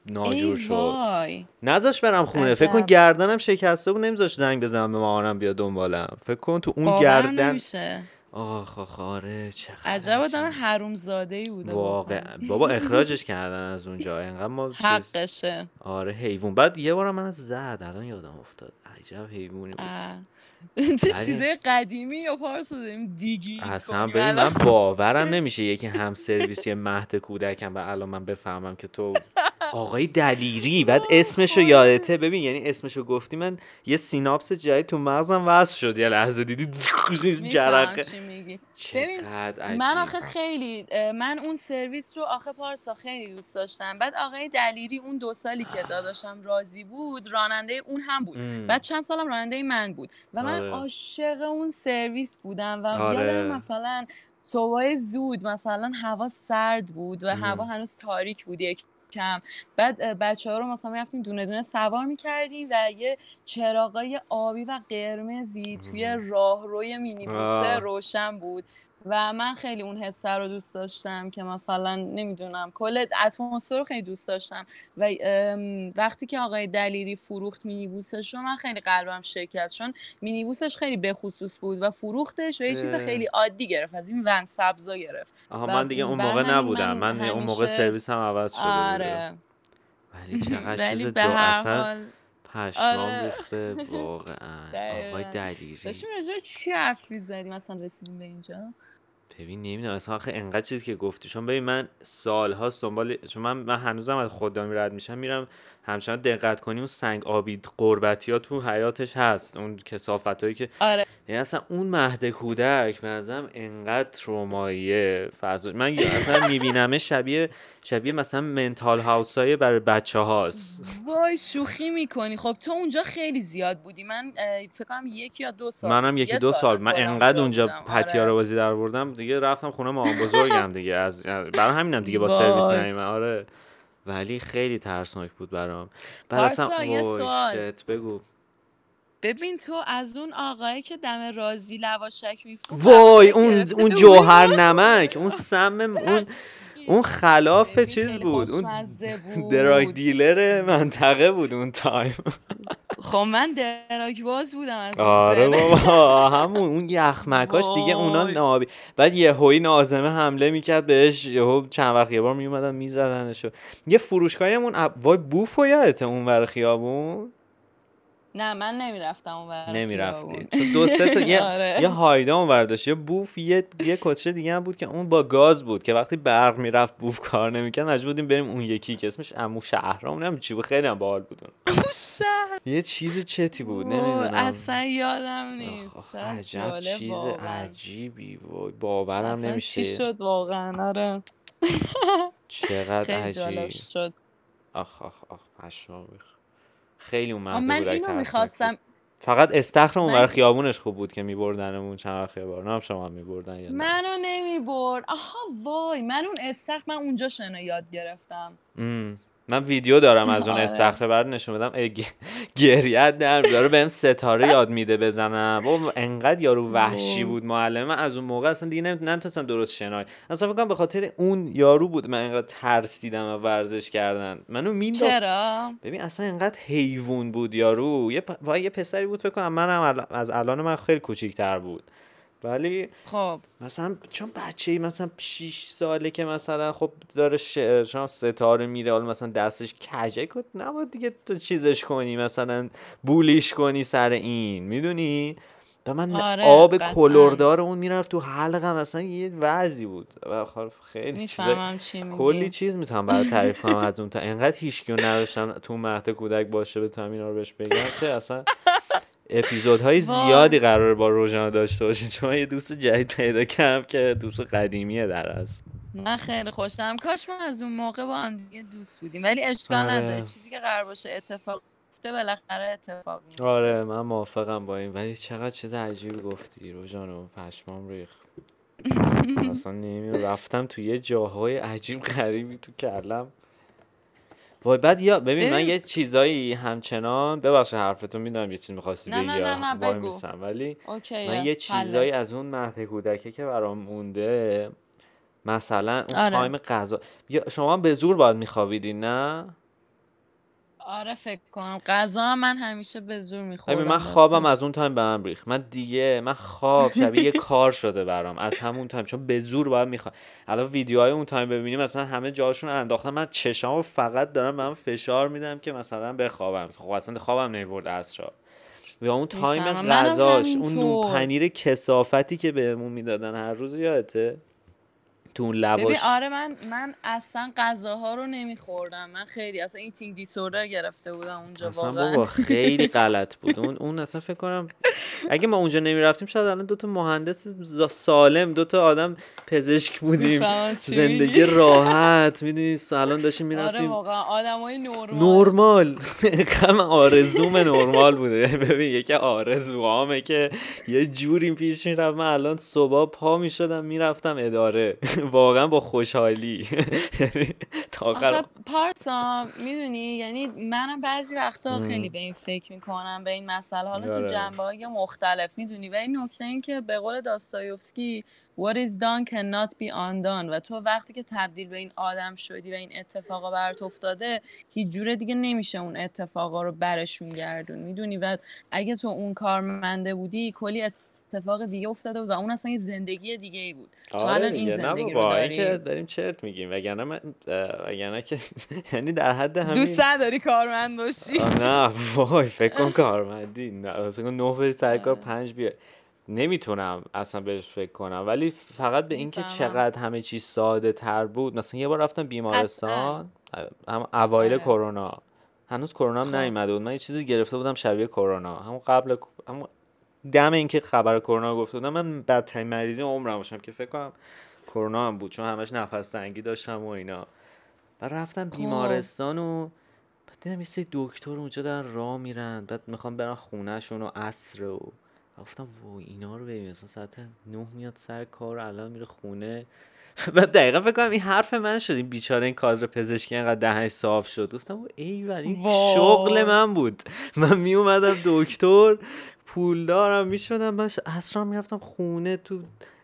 ناجور شد. نذاش برم خونه. فکر کن گردنم شکسته بود. نمیذاش زنگ بزنم به مامانم بیا دنبالم. فکر کن تو اون گردن نمیشه. آخ آخ آره چقدر عجب آدم حروم زاده ای بوده واقعا. بابا اخراجش کردن از اونجا. انقدر ما حقشه. آره حیوان. بعد یه بار من زد. الان یادم افتاد. عجب حیوانی بود. چه چیزه قدیمی یا پارس داریم دیگی اصلا ببین من باورم نمیشه یکی هم سرویسی مهد کودکم و الان من بفهمم که تو آقای دلیری بعد اسمشو یادته. ببین یعنی اسمشو گفتی من یه سیناپس جایی تو مغزم وصل شد. یه لحظه دیدی جرقه. من آخه خیلی من اون سرویس رو آخه پارسا خیلی دوست داشتم. بعد آقای دلیری اون دو سالی که داداشم راضی بود راننده اون هم بود. بعد چند سالم راننده من بود. و من آره. عاشق اون سرویس بودم و آره. مثلا صبح زود مثلا هوا سرد بود و هوا هنوز تاریک بود یک کم بعد بچه ها رو مثلا می‌رفتیم دونه دونه سوار می‌کردیم و یه چراغای آبی و قرمزی توی راهروی مینیبوسه روشن بود. و من خیلی اون حسه رو دوست داشتم که مثلا نمی‌دونم کل اتمسفر رو خیلی دوست داشتم و وقتی که آقای دلیری فروخت مینیبوسش رو من خیلی قلبم شکست چون مینیبوسش خیلی بخصوص بود و فروختش و یه چیز خیلی عادی گرفت از این ون سبزا گرفت. آها من دیگه اون موقع نبودم. من, من اون موقع سرویس هم عوض شده آره. ولی چقدر چیز دو اصلا پشمام آره. ریخته واقعا. آقای دلیری. داشتیم راجع چی حرف می‌زدیم؟ مثلا رسیدیم به اینجا؟ ببین نمی‌دونم اصلا آخه انقدر چیزی که گفتی. چون ببین من سالهاست دنبال چون من من هنوزم از خدامی رد میشم میرم همچنان دقت کنی اون سنگ آبی قربتی ها تو حیاتش هست اون کسافت هایی که آره. یعنی اصلا اون مهد کودک به نظرم انقدر تروماییه فضا من اصلا میبینمه شبیه شبیه مثلا منتال هاوس های برای بچه هاست وای شوخی می‌کنی. خب تو اونجا خیلی زیاد بودی. من فکر کنم یک یا دو سال. منم یکی دو سال, من انقدر اونجا آره. بازی در بردم دیگه رفتم خونه مامان بزرگم دیگه. از برای همینم دیگه با سرویس نمیمه آره. ولی خیلی ترسناک بود برام. بعد اصلا بگو. ببین تو از اون آقایی که دم رازی لواشک میفروخت وای اون اون جوهر نمک اون سم اون اون خلاف چیز بود اون دراگ دیلر منطقه بود اون تایم. خب من دراگ باز بودم از آره بابا همون اون یخمکاش دیگه اونا نابی بعد یه هوی نازمه حمله می‌کرد بهش یهو چند وقت یه بار میومدن میزدنشو. یه فروشگاهمون وای بوف و یادته اون ور خیابون؟ نه من نمی‌رفتم اون نمی‌رفتی. چون دو سه تا یه آره. یه هایده اون داشت. یه بوف یه یه کتشه دیگه هم بود که اون با گاز بود که وقتی برق می‌رفت بوف کار نمی‌کرد مجبور بودیم بریم اون یکی که اسمش امو شهرام. نمی‌دونم چی بود. خیلی هم باحال بود یه چیز چتی بود. نمی‌دونم. اصلا یادم نیست. عجب چیز عجیبی بود. باورم نمیشه چی شد واقعا؟ آره. چقدر عجیب. شد. آخ آخ آخ خیلی اون من اینو می‌خواستم فقط استخر اون من... خیابونش خوب بود که میبردنمون چند وقت خیابون هم شما میبردن یا منو نمی‌برد. آها وای من اون استخر من اونجا شنا یاد گرفتم. من ویدیو دارم از اون آره. استخره برات نشون بدم. گریت در داره بهم ستاره یاد میده بزنم. و انقدر یارو وحشی بود معلم. من از اون موقع اصلا دیگه نمی‌تونستم درست شنای. اصلا فکر به خاطر اون یارو بود من انقدر ترسیدم و ورزش کردن. منو مینداخت. چرا؟ ببین اصلا انقدر حیوان بود یارو. یه پ... یه پسری بود فکر کنم منم از الان من خیلی کوچیک‌تر بود. ولی خب. مثلا چون بچه ای مثلا 6 ساله که مثلا خب داره ش... ستاره میره حالا مثلا دستش کجه کن نباید دیگه تو چیزش کنی مثلا بولیش کنی سر این می‌دونی؟ و من آره، آب کلوردار اون می‌رفت تو حلقم مثلا یه وضعی بود. و خب خیلی چیز کلی چیز می‌تونم برای تعریف کنم از اون تا. انقدر هیچکیو نداشتم تو مهد کودک باشه بتونم اینا رو بهش بگم که اصلا اپیزودهای زیادی قرار با روژانا داشته باشیم. چون یه دوست جدید پیدا کردم که دوست قدیمیه در است. من خیلی خوشم. کاش ما از اون موقع با هم دیگه دوست بودیم. ولی اشکال آره. نداره. چیزی که قرار باشه اتفاق افته بالاخره اتفاق میفته. آره من موافقم با این. ولی چقدر چیز عجیبی گفتی روژانو پشمام ریخ اصلا نمی‌دونم. رفتم تو یه جاهای عجیب غریبی تو کلم. وای بعد یا ببین من. یه چیزایی همچنان ببخشید حرفتون می‌دونم یه چیز می‌خواستی بگی نه، نه، نه، بگو. میسم ولی من یه چیزایی از اون مهد کودکه که برام مونده مثلا اون آره. تایم غذا شما به زور باید میخوابیدین نه آره فکر کنم. غذا هم من همیشه به زور میخوردم ببین من خوابم از اون تایم به هم ریخت. من دیگه من خواب شبیه یه کار شده برام. از همون تایم چون به زور باید می‌خوام. الان ویدیوهای اون تایم ببینیم مثلا همه جاشون انداختن. من چشامو فقط دارم به من فشار میدم که مثلا بخوابم. خب اصلا خوابم نمی‌برد عصرا یا اون تایم غذاش اون. نون پنیر کسافتی که بهمون می‌دادن هر روز یادته؟ تو اون ببین لواش آره من من اصلا غذاها رو نمیخوردم. من خیلی اصلا eating disorder گرفته بودم اونجا اصلا واقعا. بابا خیلی غلط بود. اون اون اصلا فکر کنم اگه ما اونجا نمی‌رفتیم شاید الان دوتا مهندس ز- سالم دوتا آدم پزشک بودیم. زندگی. راحت می‌دونی؟ الان داشتیم آره می‌رفتیم. واقعا آدمای نرمال. نرمال. من آرزوم نرمال بوده. ببین یکی آرزوامه که یه جوری پیش می‌رفت. من الان صبح پا می‌شدم می‌رفتم اداره. واقعا با خوشحالی. یعنی تا پارسا می‌دونی؟ یعنی منم بعضی وقتا. خیلی به این فکر می‌کنم به این مسئله. حالا آره. تو جنبه های مختلف می‌دونی؟ و این نکته این که به قول داستایوفسکی what is done cannot be undone. و تو وقتی که تبدیل به این آدم شدی و این اتفاقا برات افتاده هیچ جوره دیگه نمیشه اون اتفاقا رو برشون گردون می‌دونی؟ و اگه تو اون کارمنده بودی کلی اتفاق دیگه افتاده بود و اون اصلا یه زندگی دیگه ای بود تو آره الان این زندگی رو این که داری داریم چرت میگیم وگرنه من وگرنه که یعنی در حد همین دوست نداری کارمند باشی نه وای فکر کن کارمندی نه اصلا کن نه بری سر کار آره. پنج بیا نمی‌تونم اصلا بهش فکر کنم ولی فقط به اینکه. چقدر همه چیز ساده تر بود مثلا یه بار رفتم بیمارستان هم اوایل آره. کرونا هنوز کرونا هم خب. نیومده بود من یه چیزی گرفته بودم شبیه کرونا همون قبل همون دم اینکه خبر کرونا گفته بودم من بدترین مریضی عمرم باشم که فکر کنم کرونا هم بود چون همش نفس تنگی داشتم و اینا و رفتم خب. بیمارستان و بعد دیدم یه سری دکتر اونجا دارن راه میرن بعد می‌خوام برن خونهشون و عصر و گفتم وای اینا رو ببین مثلا ساعت نه میاد سر کار الان میره خونه بعد دقیقا فکر کنم این حرف من شد این بیچاره این کادر پزشکی انقدر دهنش صاف شد. گفتم ای این وای. شغل من بود. من می اومدم دکتر پول دارم می‌شدم باش اصرا می‌رفتم خونه تو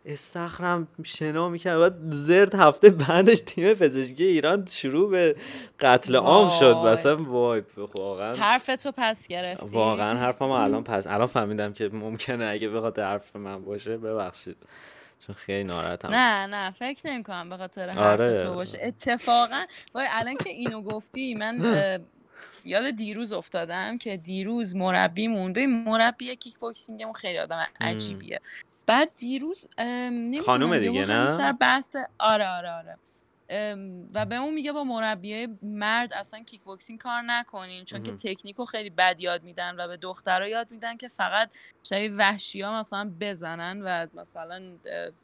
استخرم شنا می‌کرد بعد زرد هفته بعدش تیم پزشکی ایران شروع به قتل عام شد. مثلا وای واقعا. حرف تو پس گرفتی. واقعا حرفم الان پس الان فهمیدم که ممکنه اگه به خاطر حرف من باشه ببخشید. چون خیلی ناراحتم. نه نه فکر نمی کنم به خاطر حرف آره. تو باشه. اتفاقا وای الان که اینو گفتی من یاد دیروز افتادم که دیروز مربیمون ببین مربی کیک باکسینگمون خیلی آدم عجیبیه. بعد دیروز یهو دیگه، نه؟ سر بحث آره آره آره. و به اون میگه با مربیای مرد اصلا کیک باکسینگ کار نکنین چون که مهم. تکنیک رو خیلی بد یاد میدن و به دخترها یاد میدن که فقط شبیه وحشی ها مثلا بزنن و مثلا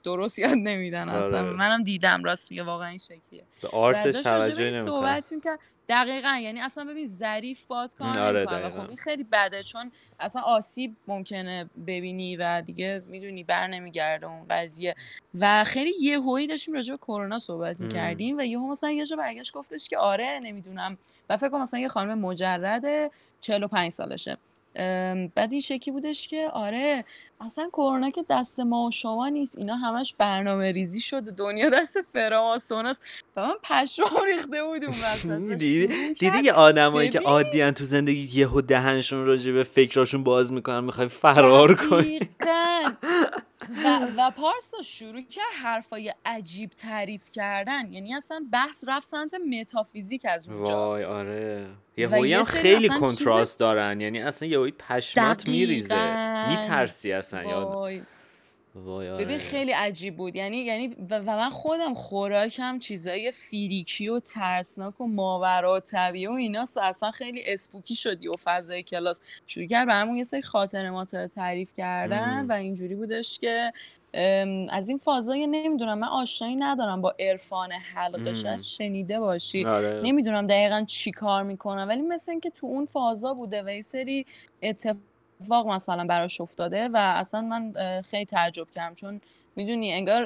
درست یاد نمیدن اصلا آره. منم دیدم راست میگه واقعا این شکلیه به آرتش این نمی‌کنه صحبت می‌کرد دقیقا یعنی اصلا ببین ظریف باد کار آره،. خب این خیلی بده چون اصلا آسیب ممکنه ببینی و دیگه می‌دونی بر نمیگرده اون قضیه و خیلی یهویی داشتیم راجع به کرونا صحبت. می‌کردیم و یهو مثلا یه جا برگشت گفتش که آره نمی‌دونم و فکر کنم مثلا یه خانم مجرد 45 سالشه بعد این شکلی بودش که آره اصلا کرونا که دست ما و شما نیست اینا همش برنامه ریزی شده دنیا دست فراماسوناست و من پشمام ریخته بود اون دیدی یه آدمایی که. عادیان تو زندگی یهو دهنشون راجع به فکراشون باز می‌کنن می‌خوای فرار کنی. و, و پارسا شروع کرد حرفای عجیب تعریف کردن. یعنی اصلا بحث رفت سمت متافیزیک از اونجا. وای آره. یه و یه هم خیلی چیز- کنتراست دارن. یعنی اصلا یه پشمات میریزه. دقیقاً. میترسی اصلا یاد. وای آره. ببین خیلی عجیب بود. یعنی یعنی و, و من خودم خوراکم چیزای فیریکی و ترسناک و ماورا طبیعی و اینا اصلا خیلی اسپوکی شدی و فضای کلاس. شروع کرد برامون یه سری خاطر ماطر تعریف کردن. و اینجوری بودش که از این فضای نمی‌دونم من آشنایی ندارم با عرفان حلقه. شاید شنیده باشی. آره. نمی‌دونم دقیقا چی کار می‌کنم. ولی مثل اینکه تو اون فازا بوده و یه سری اتفاق مثلا براش افتاده و اصلا من خیلی تعجب کردم. چون می‌دونی انگار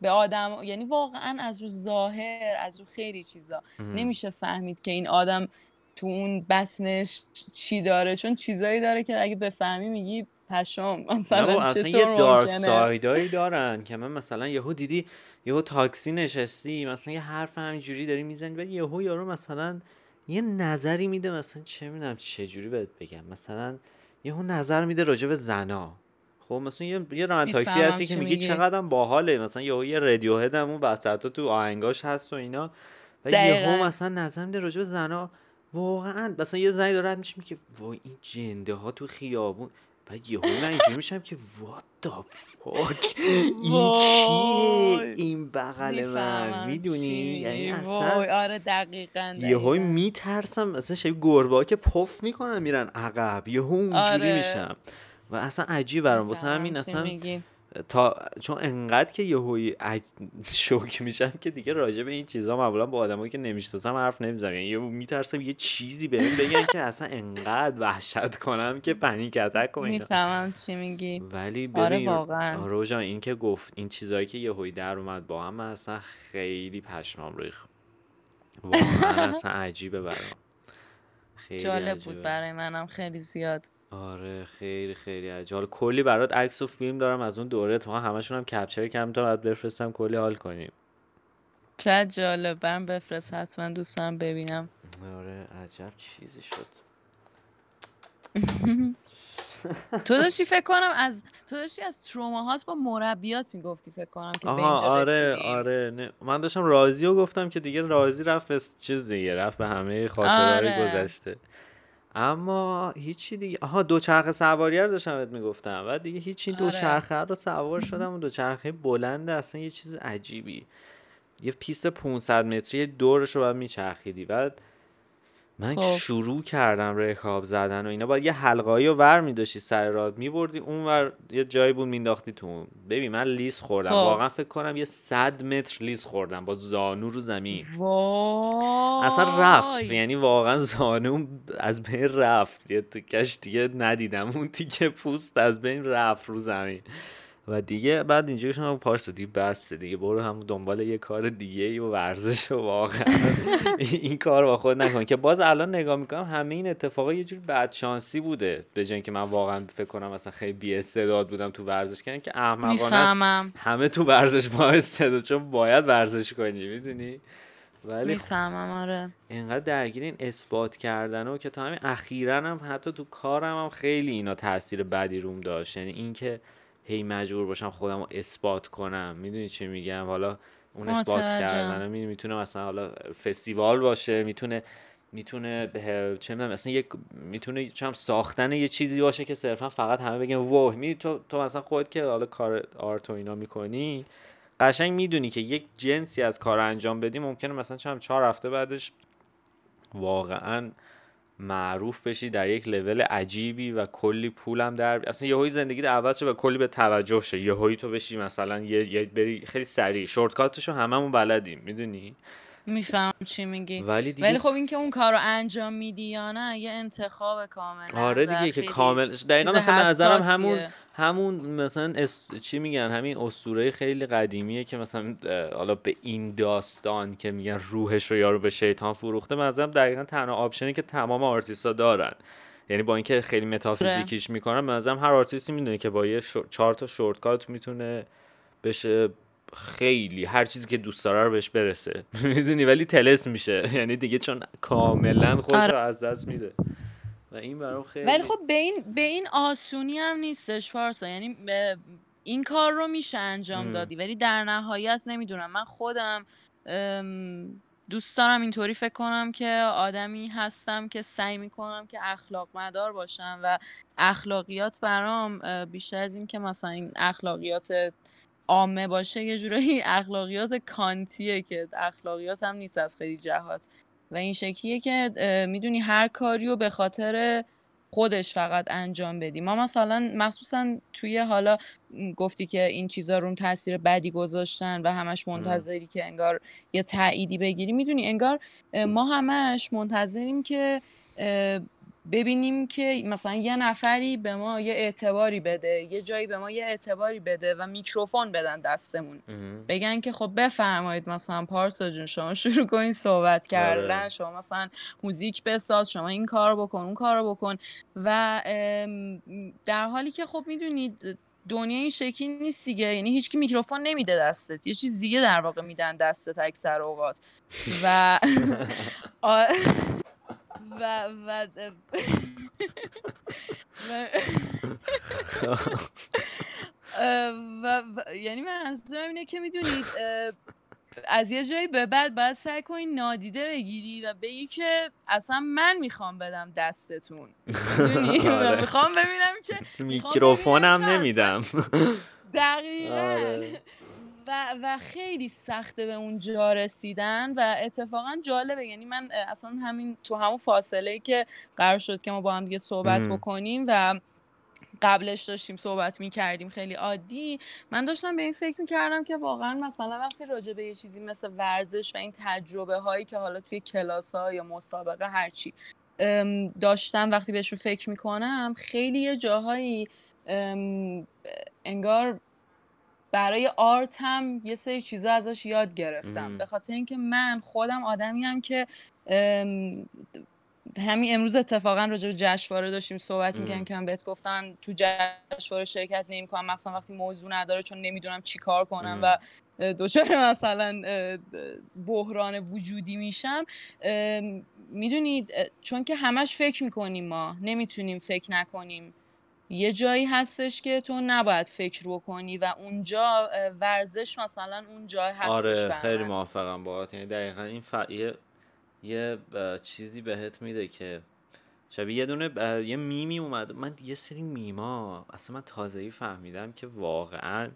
به آدم یعنی واقعا از رو ظاهر از رو خیلی چیزا نمیشه فهمید که این آدم تو اون بطنش چی داره. چون چیزایی داره که اگه بفهمی میگی پشم مثلا اصلا یه دارک سایدایی دارن که من مثلا یهو دیدی یهو تاکسی نشستی مثلا یه حرف همینجوری داری می‌زنی و یهو یارو مثلا یه نظری میده مثلا چه می‌دونم چه جوری بهت بگم. مثلا یهو نظر میده راجع به زنا. خب مثلا یه یه ران تاکسی هستی که میگی چقدر باحاله. مثلا یهو یه رادیو هد اون وسطا تو آهنگاش هست و اینا. و یهو مثلا نظر میده راجع به زنا. واقعا مثلا یه زنی داره میشه میگه وای این جنده ها تو خیابون بعد یهو من اینجوری میشم که وات دا فاک این کیه این بغل من می‌دونی؟ یعنی اصلا آره دقیقاً یهو میترسم مثلا شبیه گربه که پف می‌کنن میرن عقب. یهو اونجوری آره. میشم. و اصلا عجیب برام. واسه همین اصلا تا چون انقدر که یهویی اج... شوک میشم که دیگه راجع به این چیزا معمولا با آدمایی که نمی‌شناسم حرف نمی‌زنم یعنی میترسم یه چیزی بهم بگن که اصلا انقدر وحشت کنم که پنیک اتک کنم. می‌فهمم چی میگی. ولی آره، ببین آره واقعا روژان این که گفت این چیزایی که یهویی در اومد با هم اصلا خیلی پشمام ریخ واقعا اصلا عجیبه برام. خیلی جالب بود برای منم خیلی زیاد. آره خیلی خیلی عجیب کلی برات عکس و فیلم دارم از اون دوره تا همشون هم کپچر کردم تا بعد بفرستم کلی حال کنیم. چه جالب برم بفرست حتما دوستم ببینم. آره عجب چیزی شد. تو داشتی فکر کنم از تو داشتی از تروماهات با مربیات می‌گفتی فکر کنم که به اینجا آره آره. نه. من داشتم راضی و گفتم که دیگه راضی رفت چیز دیگه رفت به همه خاطرهای آره. گذشته. اما هیچی دیگه آها دوچرخه سواری رو داشتم بهت می‌گفتم. و دیگه هیچی آره. دوچرخه رو سوار شدم و دوچرخه بلنده اصلا یه چیز عجیبی. یه پیست 500 متری دورش رو باید میچرخیدی. بعد من خب. شروع کردم رکاب زدن و اینا. باید یه حلقه‌هایی رو ور میداشتی سر راه میبردی اون ور یه جایی بود مینداختی تو اون. ببین من لیز خوردم. خب. واقعا فکر کنم یه صد متر لیز خوردم با زانو رو زمین. وای. اصلا رفت. یعنی واقعا زانو از بین رفت. یه تکش دیگه ندیدم. اون تیکه پوست از بین رفت رو زمین. و دیگه بعد اینجا شما پارس دیگه بسته دیگه برو هم دنبال یه کار دیگه و ورزش و واقعا این کار با خود نکن. که باز الان نگاه می‌کنم همه این اتفاقا یه جور بدشانسی بوده به جای که من واقعا فکر کنم مثلا خیلی بی استعداد بودم تو ورزش کردن که احمقانه همه تو ورزش با استعداد چون باید ورزش کنی می‌دونی؟ ولی می‌فهمم آره. اینقدر درگیر این اثبات کردن و که تا همین اخیرا هم حتی تو کارم هم خیلی اینا تاثیر بدی روم داشت. یعنی اینکه هی مجبور باشم خودم رو اثبات کنم. می‌دونی چی میگم؟ حالا اون اثبات کردن می‌تونه مثلا حالا فستیوال باشه می‌تونه می‌تونه به چه می‌دونم مثلا یک می‌تونه چم ساختن یه چیزی باشه که صرفا فقط همه بگن واه می تو تو مثلا خودت که حالا کار آرت و اینا می‌کنی؟ قشنگ می‌دونی که یک جنسی از کار انجام بدی ممکنه مثلا چم چهار هفته بعدش واقعا معروف بشی در یک لول عجیبی و کلی پولم در اصلا یهویی زندگی عوض شه و کلی به توجه شه. یهویی تو بشی مثلا یه, یه بری خیلی سریع. شورتکاتشو هممون بلدیم. می‌دونی؟ میفهم چی میگی. ولی, دیگه... ولی خب اینکه اون کار رو انجام میدی یا نه یه انتخاب کامل آره دیگه که کامل دقیقا مثلا نظرم همون همون مثلا چی میگن؟ همین اسطوره خیلی قدیمیه که مثلا حالا به این داستان که میگن روحش رو یارو به شیطان فروخته مثلا دقیقا تنها option ی که تمام آرتیستا دارن. یعنی با اینکه خیلی متافیزیکیش می‌کنن مثلا هر آرتیستی می‌دونه که با یه چهار تا shortcut می‌تونه بشه خیلی هر چیزی که دوست داره رو بهش برسه. می‌دونی؟ ولی تلس میشه. یعنی دیگه چون کاملا خودش رو آره. از دست میده. و این برام خیلی ولی خب به این به این آسونی هم نیستش پارسا. یعنی این کار رو میشه انجام دادی. ولی در نهایت نمی‌دونم. من خودم دوست دارم اینطوری فکر کنم که آدمی هستم که سعی می‌کنم که اخلاق مدار باشم و اخلاقیات برام بیشتر از این که مثلا این اخلاقیات عامه باشه یه جورایی اخلاقیات کانتیه که اخلاقیات هم نیست از خیلی جهات. و این شکلیه که می‌دونی هر کاری رو به خاطر خودش فقط انجام بدی. ما مثلا مخصوصا توی حالا گفتی که این چیزا رو تاثیر بدی گذاشتن و همش منتظری که انگار یه تأییدی بگیری. می‌دونی انگار ما همش منتظریم که ببینیم که مثلا یه نفری به ما یه اعتباری بده یه جایی به ما یه اعتباری بده و میکروفون بدن دستمون. بگن که خب بفرمایید مثلا پارسا جون شما شروع کنین صحبت کردن آره. شما مثلا موزیک بساز شما این کار بکن اون کار بکن. و در حالی که خب می‌دونید دنیا این شکلی نیست دیگه. یعنی هیچکی میکروفون نمیده دستت. یه چیز دیگه در واقع میدن دستت اکثر اوقات. و و و و, یعنی منظورم اینه که می‌دونید از یه جایی به بعد باید سعی کنی نادیده بگیری و بگی که اصلا من می‌خوام بدم دستتون آره. می‌خوام ببینم که میکروفونم نمیدم دقیقا آره. و, و خیلی سخته به اون جا رسیدن و اتفاقا جالبه. یعنی من اصلا همین تو همون فاصله که قرار شد که ما با هم دیگه صحبت بکنیم و قبلش داشتیم صحبت می کردیم خیلی عادی. من داشتم به این فکر می کردم که واقعا مثلا وقتی راجع به یه چیزی مثل ورزش و این تجربه هایی که حالا توی کلاس ها یا مسابقه هرچی داشتم وقتی بهشون فکر می کنم خیلی یه جاهایی انگار برای آرت هم یه سری چیزا ازش یاد گرفتم. به خاطر اینکه من خودم آدمی هم که همین امروز اتفاقا راجع به جشنواره داشتیم صحبت می‌کنیم که من بهت گفتن تو جشنواره شرکت نمی‌کنم مثلا وقتی موضوع نداره چون نمی‌دونم چی کار کنم و دچار مثلا بحران وجودی میشم. می‌دونید چون که همش فکر می‌کنیم ما نمی‌تونیم فکر نکنیم. یه جایی هستش که تو نباید فکر بکنی و اونجا ورزش مثلا اون جای هستش آره خیلی موافقم باهات. یعنی دقیقا این ف... یه... یه چیزی بهت میده که شبیه یه دونه یه میمی اومد. من یه سری میما اصلا من تازهی فهمیدم که واقعا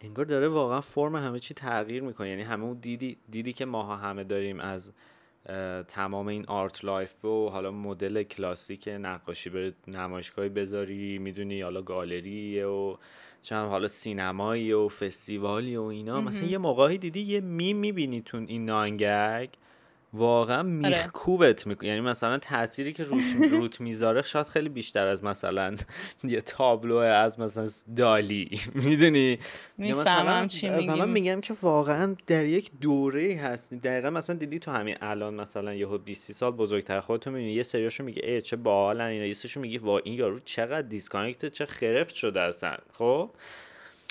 انگار داره واقعا فرم همه چی تغییر می‌کنه. یعنی همه اون دیدی دیدی که ماها همه داریم از تمام این art life و حالا مدل کلاسیک نقاشی به نمایشگاهی بذاری می‌دونی حالا گالری و چند حالا سینمایی و فستیوالی و اینا. مثلا یه موقعی دیدی یه میم می‌بینی تو این نانگگ واقعا آره. میخکوبت می‌کنه. یعنی مثلا تأثیری که روش روت می‌ذاره شاید خیلی بیشتر از مثلا یه تابلو از مثلا دالی. می‌دونی؟ مثلا چی و من میگم که واقعا در یک دوره هستی دقیقا مثلا دیدی تو همین الان مثلا یهو 20 سال بزرگتر خودتون می‌بینی یه سریاشو میگه ای چه باحالن اینا. یه سریاشو میگی وا این یارو چقدر disconnect چه خرفت شده اصلا. خب؟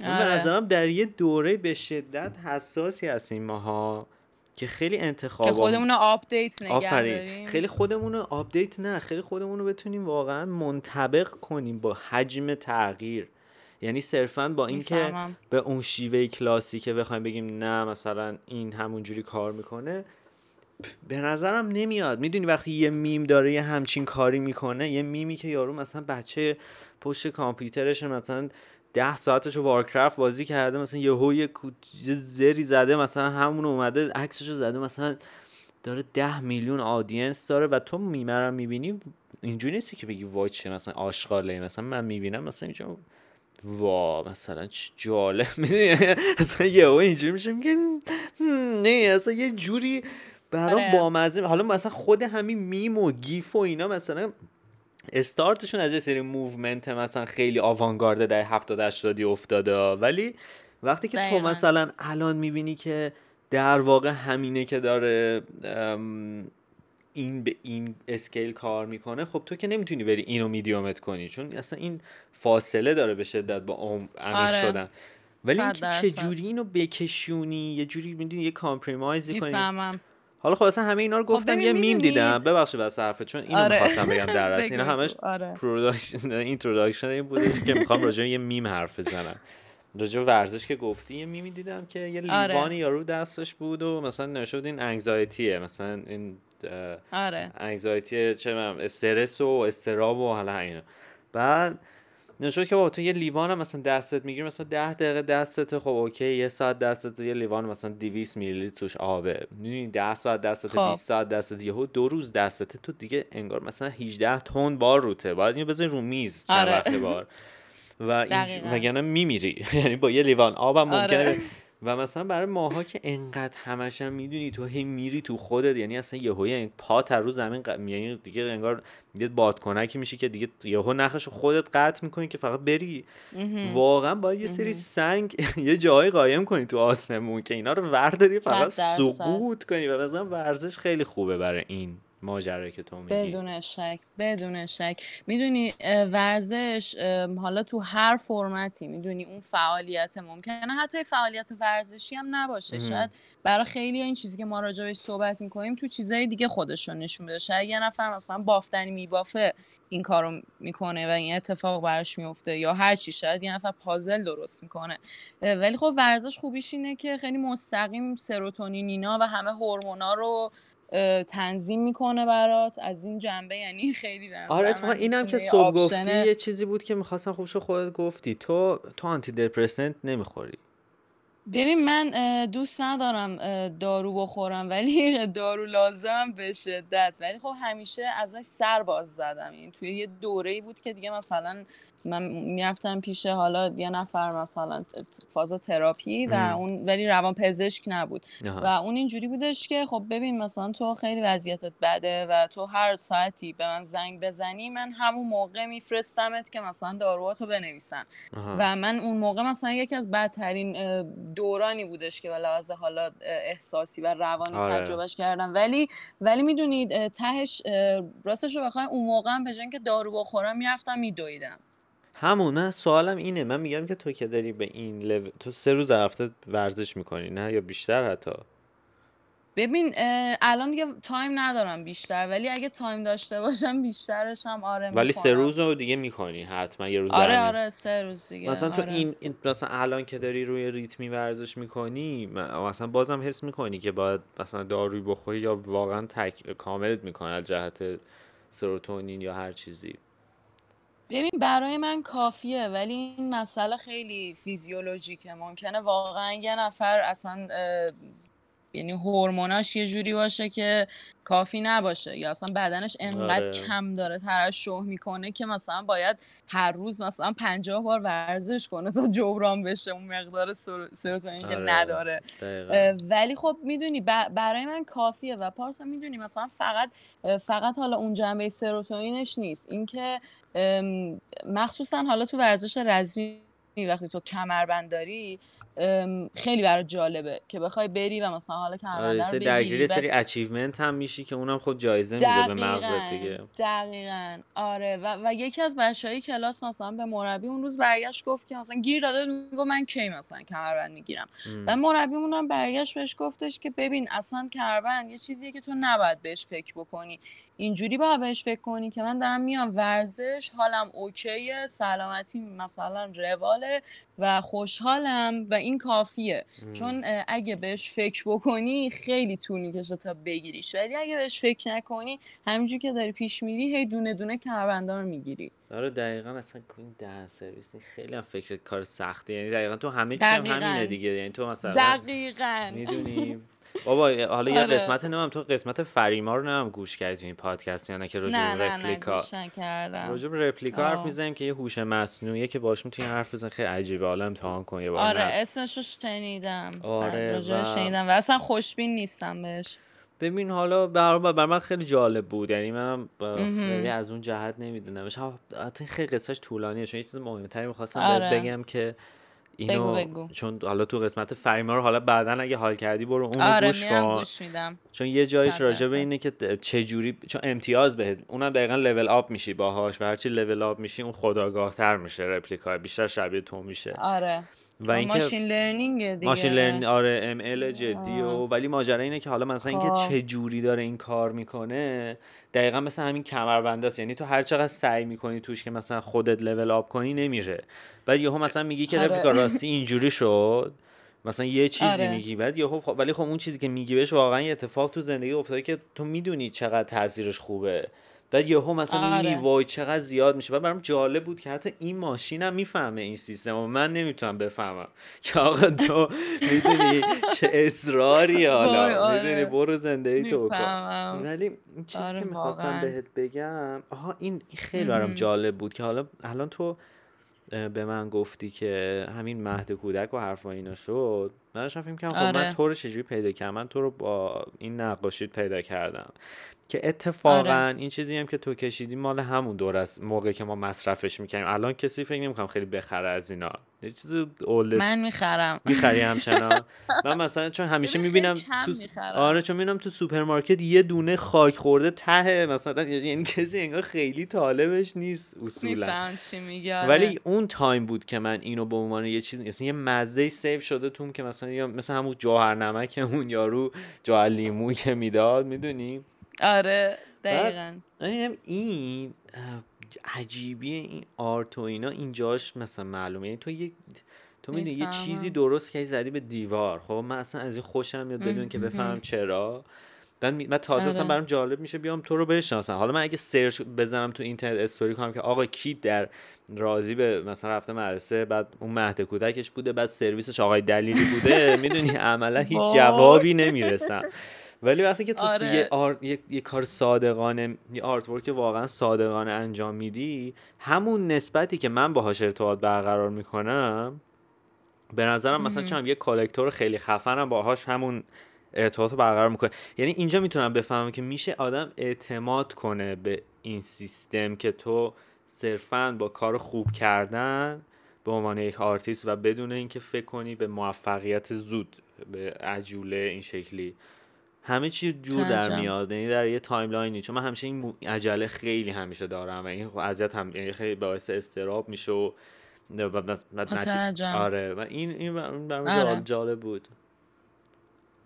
آره. به نظرم در یه دوره به شدت حساسی هستیم ماها. که خیلی انتخاب که خودمون رو update نگه خیلی خودمون رو update نه خیلی خودمون رو بتونیم واقعا منطبق کنیم با حجم تغییر. یعنی صرفا با اینکه به اون شیوه کلاسیکه بخوایم بگیم نه مثلا این همونجوری کار می‌کنه به نظرم نمیاد. می‌دونی وقتی یه میم داره یه همچین کاری می‌کنه یه میمی که یارو مثلا بچه پشت کامپیوترش مثلا ده ساعتشو وارکرافت بازی کرده مثلا یهو یه زری زده مثلا همون اومده عکسشو زده مثلا داره ده میلیون آدینس داره و تو میمرم می‌بینی اینجوری نیستی که بگی وای چه مثلا آشغاله مثلا من می‌بینم مثلا اینجا وا مثلا چه جالب. می‌دونی؟ اصلا یهو اینجوری میشه میگه نه اصلا یه جوری برام آره. بامزه. حالا مثلا خود همین میم و گیف و اینا مثلا استارتشون از یه سری movement مثلا خیلی آوانگارد در 70 80 افتاده. ولی وقتی که تو مثلا الان می‌بینی که در واقع همینه که داره این به این scale کار می‌کنه خب تو که نمی‌تونی بری اینو میدیومت کنی. چون اصلا این فاصله داره به شدت با عمیق آره. شدن. ولی اینکه چه جوری اینو بکشونی یه جوری می‌دونی یه compromise ی کنی. حالا خب اصلا همه اینا رو خب گفتم یه میم دیدم. ببخشید واسه حرفت چون اینو آره. می‌خواستم بگم در اصل. اینا همش آره. production introduction این بودش که می‌خوام راجع یه میم حرف بزنم. راجع ورزش که گفتی یه میمی دیدم که یه آره. لیوانی یارو دستش بود و مثلا نوشته این anxiety ه مثلا این آره. anxiety چه استرس و اضطراب و حالا اینا. بعد نوشته که بابا تو یه لیوان هم مثلا دستت می‌گیری مثلا ده دقیقه دستت خب okay یه ساعت دستت یه لیوان مثلا 200 میلی توش آبه می‌دونی 10 ساعت دستت خب. 20 ساعت دستت یهو دو روز دستت تو دیگه انگار مثلا 18 تن بار روته باید اینو بزنی رو میز چند آره. وقت بار و وگرنه میمیری یعنی با یه لیوان آبم ممکنه آره. و مثلا برای ماها که انقدر همش هم می‌دونی تو هی میری تو خودت یعنی اصلا یهو یعنی پا تر رو زمین ق... یعنی دیگه انگار دیگه بادکنکی میشی که دیگه یهو نخش خودت قطع می‌کنی که فقط بری. واقعا باید یه سری سنگ یه جایی قایم کنی تو آسمون که اینا رو ورداری فقط سقوط کنی و مثلا ورزش خیلی خوبه برای این. ماجرا که تو میگی. بدون شک بدون شک. می‌دونی ورزش حالا تو هر فرمتی می‌دونی اون فعالیت ممکنه. حتی فعالیت ورزشی هم نباشه. شاید برای خیلی این چیزی که ما راجبش صحبت می‌کنیم تو چیزای دیگه خودشون نشون بده. شاید یه نفر مثلا بافتنی میبافه این کارو می‌کنه و این اتفاق براش میفته یا هر چی. شاید یه نفر پازل درست می‌کنه. ولی خب ورزش خوبیش اینه که خیلی مستقیم سروتونین اینا و همه هورمونا رو تنظیم می‌کنه برات. از این جنبه یعنی خیلی آره اتفاقا اینم که صبح گفتی یه چیزی بود که می‌خواستم خوبشو خودت گفتی. تو تو آنتی دپرسنت نمی‌خوری. ببین من دوست ندارم دارو بخورم ولی دارو لازم به شدت. ولی خب همیشه ازش سر باز زدم. این توی یه دوره ای بود که دیگه مثلا من می‌رفتم پیش حالا یه نفر مثلا فاز تراپی و اون ولی روان پزشک نبود و اون اینجوری بودش که خب ببین مثلا تو خیلی وضعیتت بده و تو هر ساعتی به من زنگ بزنی من همون موقع میفرستمت که مثلا داروهاتو بنویسن. و من اون موقع مثلا یکی از بدترین دورانی بودش که به لحاظ حالا احساسی و روانی آره. تجربهش کردم. ولی ولی می‌دونید تهش راستش رو بخوای اون موقع هم به که دارو بخورم می‌رفتم میدویدم. همون من سوالم اینه. من میگم که تو که داری به این لو... تو سه روز هفته ورزش می‌کنی نه؟ یا بیشتر حتی؟ ببین الان دیگه time ندارم بیشتر ولی اگه time داشته باشم بیشترش هم آره ولی سه روز رو دیگه می‌کنی حتما یه روز آره آره سه روز دیگه مثلا تو آره. این, این مثلا الان که داری روی ریتمی ورزش می‌کنی مثلا بازم حس می‌کنی که باید مثلا داروی بخوری یا واقعا تک... کاملت می‌کنه از جهت سروتونین یا هر چیزی. ببین برای من کافیه ولی این مسئله خیلی فیزیولوژیکه ممکنه واقعا یه نفر اصلا یعنی هورموناش یه جوری باشه که کافی نباشه یا اصلا بدنش انقدر آره. کم داره ترشح می‌کنه که مثلا باید هر روز مثلا پنجاه بار ورزش کنه تا جبران بشه اون مقدار سروتونین که آره. نداره ولی خب می‌دونی برای من کافیه و پارسا می‌دونی مثلا فقط فقط حالا اون جنبه سروتونینش نیست اینکه مخصوصا حالا تو ورزش رزمی وقتی تو کمربند داری خیلی برام جالبه که بخوای بری و مثلا حالا کمربند آره درگیر سری achievement هم میشی که اونم خود جایزه میده به مغزت دیگه. دقیقا آره. و, و یکی از بچه های کلاس مثلا به مربی اون روز برگشت گفت که مثلا گیر داده میگو من کی مثلا کمربند می‌گیرم. و مربی اونم برگشت بهش گفتش که ببین اصلا کمربند یه چیزیه که تو نباید بهش فکر بکنی. اینجوری باید بهش فکر کنی که من دارم میام ورزش حالم okay ه سلامتی مثلا رواله و خوشحالم و این کافیه. چون اگه بهش فکر بکنی خیلی طول می‌کشه تا بگیریش. ولی اگه بهش فکر نکنی همینجور که داری پیش میری هی دونه دونه کمربندا رو می‌گیری. آره دقیقا اصلا این ده سرویس خیلی هم فکر کار سختی. یعنی دقیقا تو همه چی هم همینه دیگه. یعنی تو مثلا دقیقا. می‌دونی بابا حالا یه آره. قسمت نمیم. تو قسمت فریما رو نمیم گوش کردی تو این پادکست یا نه که راجع به رپلیکا؟ راجع به رپلیکا حرف می‌زنیم که یه هوش مصنوعیه که باش می‌تونی حرف بزنی خیلی عجیبه. حالا امتحان کن یه بار. آره اسمش رو شنیدم. آره و... شنیدم. و اصلا خوشبین نیستم بهش. ببین حالا بر من خیلی جالب بود. یعنی منم خیلی از اون جهت نمی‌دونم. حتی خیلی قصهش طولانیه. چون یه چیز مهمتری می‌خواستم آره. بگم که اینو بگو بگو. چون حالا تو قسمت فریما رو حالا بعدا اگه حال کردی برو اون آره گوش کن گوش میدم. چون یه جایش راجع به اینه که چه جوری چون امتیاز بهت اونم دقیقا لول آپ میشی باهاش و هرچی لول آپ میشی اون خداگاه تر میشه رپلیکا بیشتر شبیه تو میشه آره و اینکه ماشین لرنینگ دیگه ماشین لرنینگ آره ML جدی و ولی ماجرا اینه که حالا مثلا اینکه خب. چه جوری داره این کار می‌کنه دقیقا مثل همین کمربنده است یعنی تو هر چقدر سعی می‌کنی توش که مثلا خودت level up کنی نمیره بعد یهو مثلا میگی که آره. راستی اینجوری شد مثلا یه چیزی آره. میگی بعد یهو خب ولی خب اون چیزی که میگی بهش واقعا یه اتفاق تو زندگی افتاده که تو می‌دونی چقدر تاثیرش خوبه بعد یهو مثلا آره. وای چقدر زیاد میشه. بعد برام جالب بود که حتی این ماشین هم می‌فهمه این سیستم و من نمی‌تونم بفهمم. که آقا تو می‌دونی چه اصراری حالا. آره. می‌دونی برو زندگی تو کن ولی این چیزی آره که می‌خواستم بهت بگم آها این خیلی برام جالب بود که حالا الان تو به من گفتی که همین مهد کودک و حرفا اینا شد. من داشتم فکر خب من آره. تو رو چجوری پیدا کردم؟ من تو رو با این نقاشیت پیدا کردم. که اتفاقا آره. این چیزی هم که تو کشیدی مال همون دور است موقعی که ما مصرفش می‌کنیم الان کسی فکر نمی‌کنم خیلی بخره از اینا. یه چیز old من می‌خرم. می‌خری همچنان. من مثلا چون همیشه خیلی می‌بینم تو. آره چون می‌بینم تو سوپرمارکت یه دونه خاک خورده ته مثلا یعنی کسی انگار خیلی طالبش نیست اصولا. چی آره. ولی اون time بود که من اینو به عنوان یه چیز مثلا یه مزه save شده توم که مثلا یا مثل همون جوهر نمک اون یارو جوهر لیمو که می‌داد می‌دونی؟ آره دقیقا این این اه، عجیبیه این art و اینا اینجاش مثلا معلومه یعنی تو یه تو می‌دونی یه. چیزی درست که زدی به دیوار خب من اصلا از این خوشم میاد بدون که. بفهمم چرا بعد می- من تازه اصلا آره. برام جالب میشه بیام تو رو بشناسم حالا من اگه search بزنم تو اینترنت استوری کنم که آقا کی در راضی به مثلا رفته مدرسه بعد اون مهد کودکش بوده بعد سرویسش آقای دلیلی بوده می‌دونی عملا هیچ. جوابی نمی‌رسم ولی وقتی که تو آره. یه, آر... یه... یه کار صادقانه یه artwork واقعا صادقانه انجام میدی همون نسبتی که من باهاش ارتباط برقرار می‌کنم به نظرم مثلا. چون یه collector خیلی خفنم باهاش همون ارتباط رو برقرار می‌کنه یعنی اینجا می‌تونم بفهمم که میشه آدم اعتماد کنه به این سیستم که تو صرفا با کار خوب کردن به عنوان یک آرتیست و بدون اینکه فکر کنی به موفقیت زود به عجوله این شکلی همه چی جور در. میاد یعنی در یه timeline ی چون من همیشه این عجله خیلی همیشه دارم و این خب اذیت هم یعنی خیلی باعث اضطراب میشه و نتی- متوجهم. آره و این این برام آره. جال- جالب بود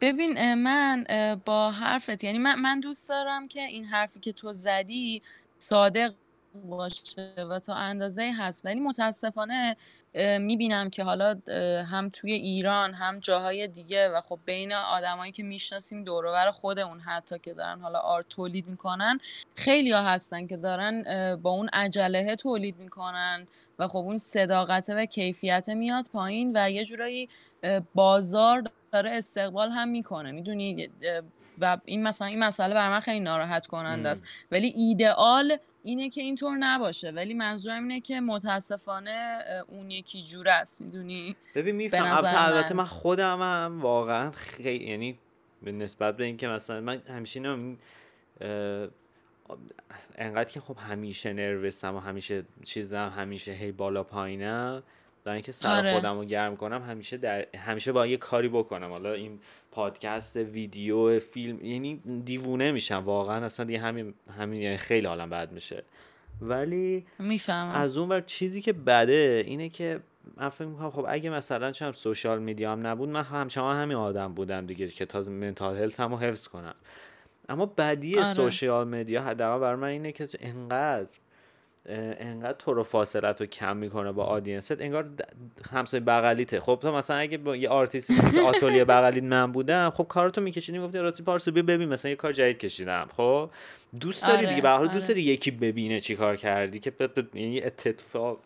ببین من با حرفت یعنی من, من دوست دارم که این حرفی که تو زدی صادق باشه و تا اندازه هست ولی متاسفانه می‌بینم که حالا هم توی ایران هم جاهای دیگه و خب بین آدمایی که می‌شناسیم دوروبر خودمون حتی که دارن حالا آرت تولید می‌کنن خیلی ها هستن که دارن با اون عجله تولید می‌کنن و خب اون صداقته و کیفیت میاد پایین و یه جورایی بازار داره استقبال هم می‌کنه. می‌دونی و این مثلا این مسئله بر من خیلی ناراحت کننده است. ولی ایدئال اینه که اینطور نباشه ولی منظورم اینه که متاسفانه اون یکی جور است می‌دونی ببین میفهم البته من. خودم هم واقعا خیلی یعنی به نسبت به اینکه مثلا من همیشه اه، انقدر که خب همیشه نروسم و همیشه چیزم همیشه هی بالا پایینم در اینکه سر آره. خودم رو گرم کنم همیشه در همیشه با یه کاری بکنم حالا این پادکست ویدیو فیلم یعنی دیوونه میشم واقعا اصلا دیگه همین همین یعنی خیلی حالم بد میشه. ولی می‌فهمم. از اون ور چیزی که بده اینه که من فکر می‌کنم خب اگه مثلا چم سوشال میدیا هم نبود من همچنان همین آدم بودم دیگه که تا منتال هلت هم حفظ کنم. اما بدی آره. social media حداقل برای من اینه که انقدر انقدر تو رو فاصلت رو کم می‌کنه با audience ت. انگار همسایه بغلیته. خب تو مثلا اگه با یه آرتیستی که آتلیه بغلیت من بودم خب کارتو میکشیدی گفتی راستی پارسو بیا ببین مثلا یه کار جدید کشیدم. خب دوست داری آره، دیگه به حال دوست آره. داری یکی ببینه چی کار کردی که یعنی اتفاق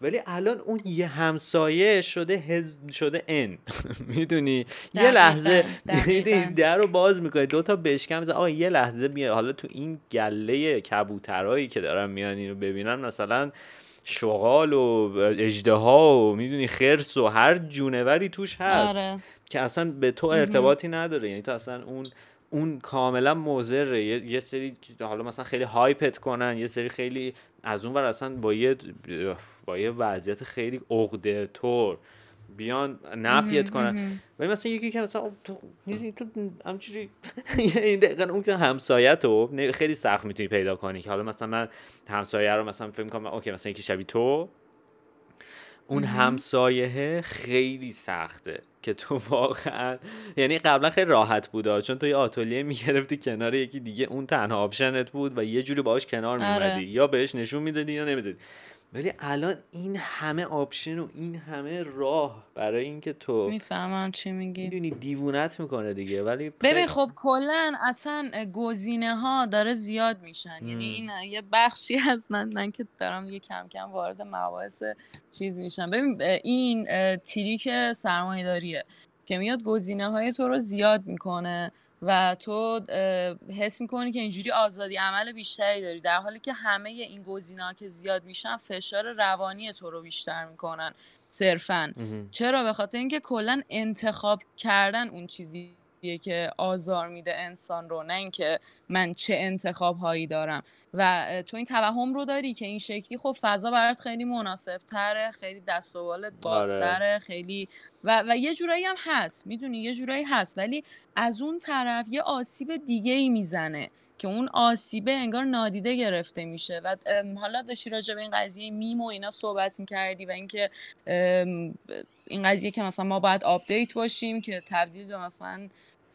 ولی الان اون یه همسایه شده هز... شده ان می‌دونی؟ یه لحظه دقیقاً. در رو باز می‌کنه دو تا بشکم آقا یه لحظه بیا حالا تو این گله کبوترایی که دارن میان اینو ببینن مثلا شغال و اجدها و می‌دونی خرس و هر جونوری توش هست. آره. که اصلا به تو ارتباطی نداره. یعنی تو اصلا اون اون کاملا مضره. یه, یه سری حالا مثلا خیلی هایپت کنن یه سری خیلی از اون ور اصلا با یه با یه وضعیت خیلی عقده طور. بیان نفیت کنن. ولی مثلا یکی که مثلا تو می‌دونی تو همچوری این دقیقا اون که همسایه تو نه- خیلی سخت می‌تونی پیدا کنی که حالا مثلا من همسایه رو مثلا فکر کنم okay مثلا یکی شبیه تو. اون. همسایه خیلی سخته. که تو واقعا یعنی قبلا خیلی راحت بود چون تو یه آتلیه می‌گرفتی کنار یکی دیگه اون تنها option ت بود و یه جوری باهاش کنار آره. میومدی یا بهش نشون می‌دادی یا نمی‌دادی ولی الان این همه option و این همه راه برای اینکه تو می‌فهمم چی میگی. می‌دونی دیوونت می‌کنه دیگه ولی ببین خب کلا اصلا گزینه ها داره زیاد میشن. یعنی. این یه بخشی از من من که دارم یه کم کم وارد مباحث چیز میشم. ببین این trick سرمایه داریه که میاد گزینه های تو رو زیاد می‌کنه. و تو حس می‌کنی که اینجوری آزادی عمل بیشتری داری در حالی که همه این گزینه‌ها که زیاد میشن فشار روانی تو رو بیشتر می‌کنن صرفا. چرا؟ به خاطر اینکه کلا انتخاب کردن اون چیزی که آزار میده انسان رو نه اینکه من چه انتخاب هایی دارم. و تو این توهم رو داری که این شکلی خب فضا برات خیلی مناسب تره خیلی دست و بالت بازتره آره. خیلی و, و یه جورایی هم هست می‌دونی؟ یه جورایی هست ولی از اون طرف یه آسیب دیگه ای می‌زنه که اون آسیبه انگار نادیده گرفته میشه. و حالا داشتی راجع به این قضیه میم و اینا صحبت می‌کردی و اینکه این قضیه که مثلا ما باید update باشیم که تبدیل به مثلا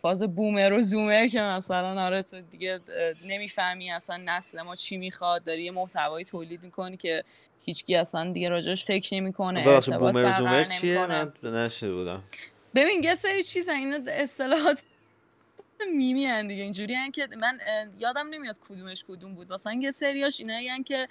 فاز boomer و zoomer که مثلا آره تو دیگه نمی‌فهمی اصلا نسل ما چی می‌خواد داری یه محتوایی تولید می‌کنی که هیچکی اصلا دیگه راجعش فکر نمی‌کنه boomer و zoomer چیه؟ من نشنیده بودم. ببین یه سری چیز اینا اصطلاحات میمی هن دیگه اینجوری هن که من یادم نمیاد کدومش کدوم بود. مثلا یه سریاش اینا هن که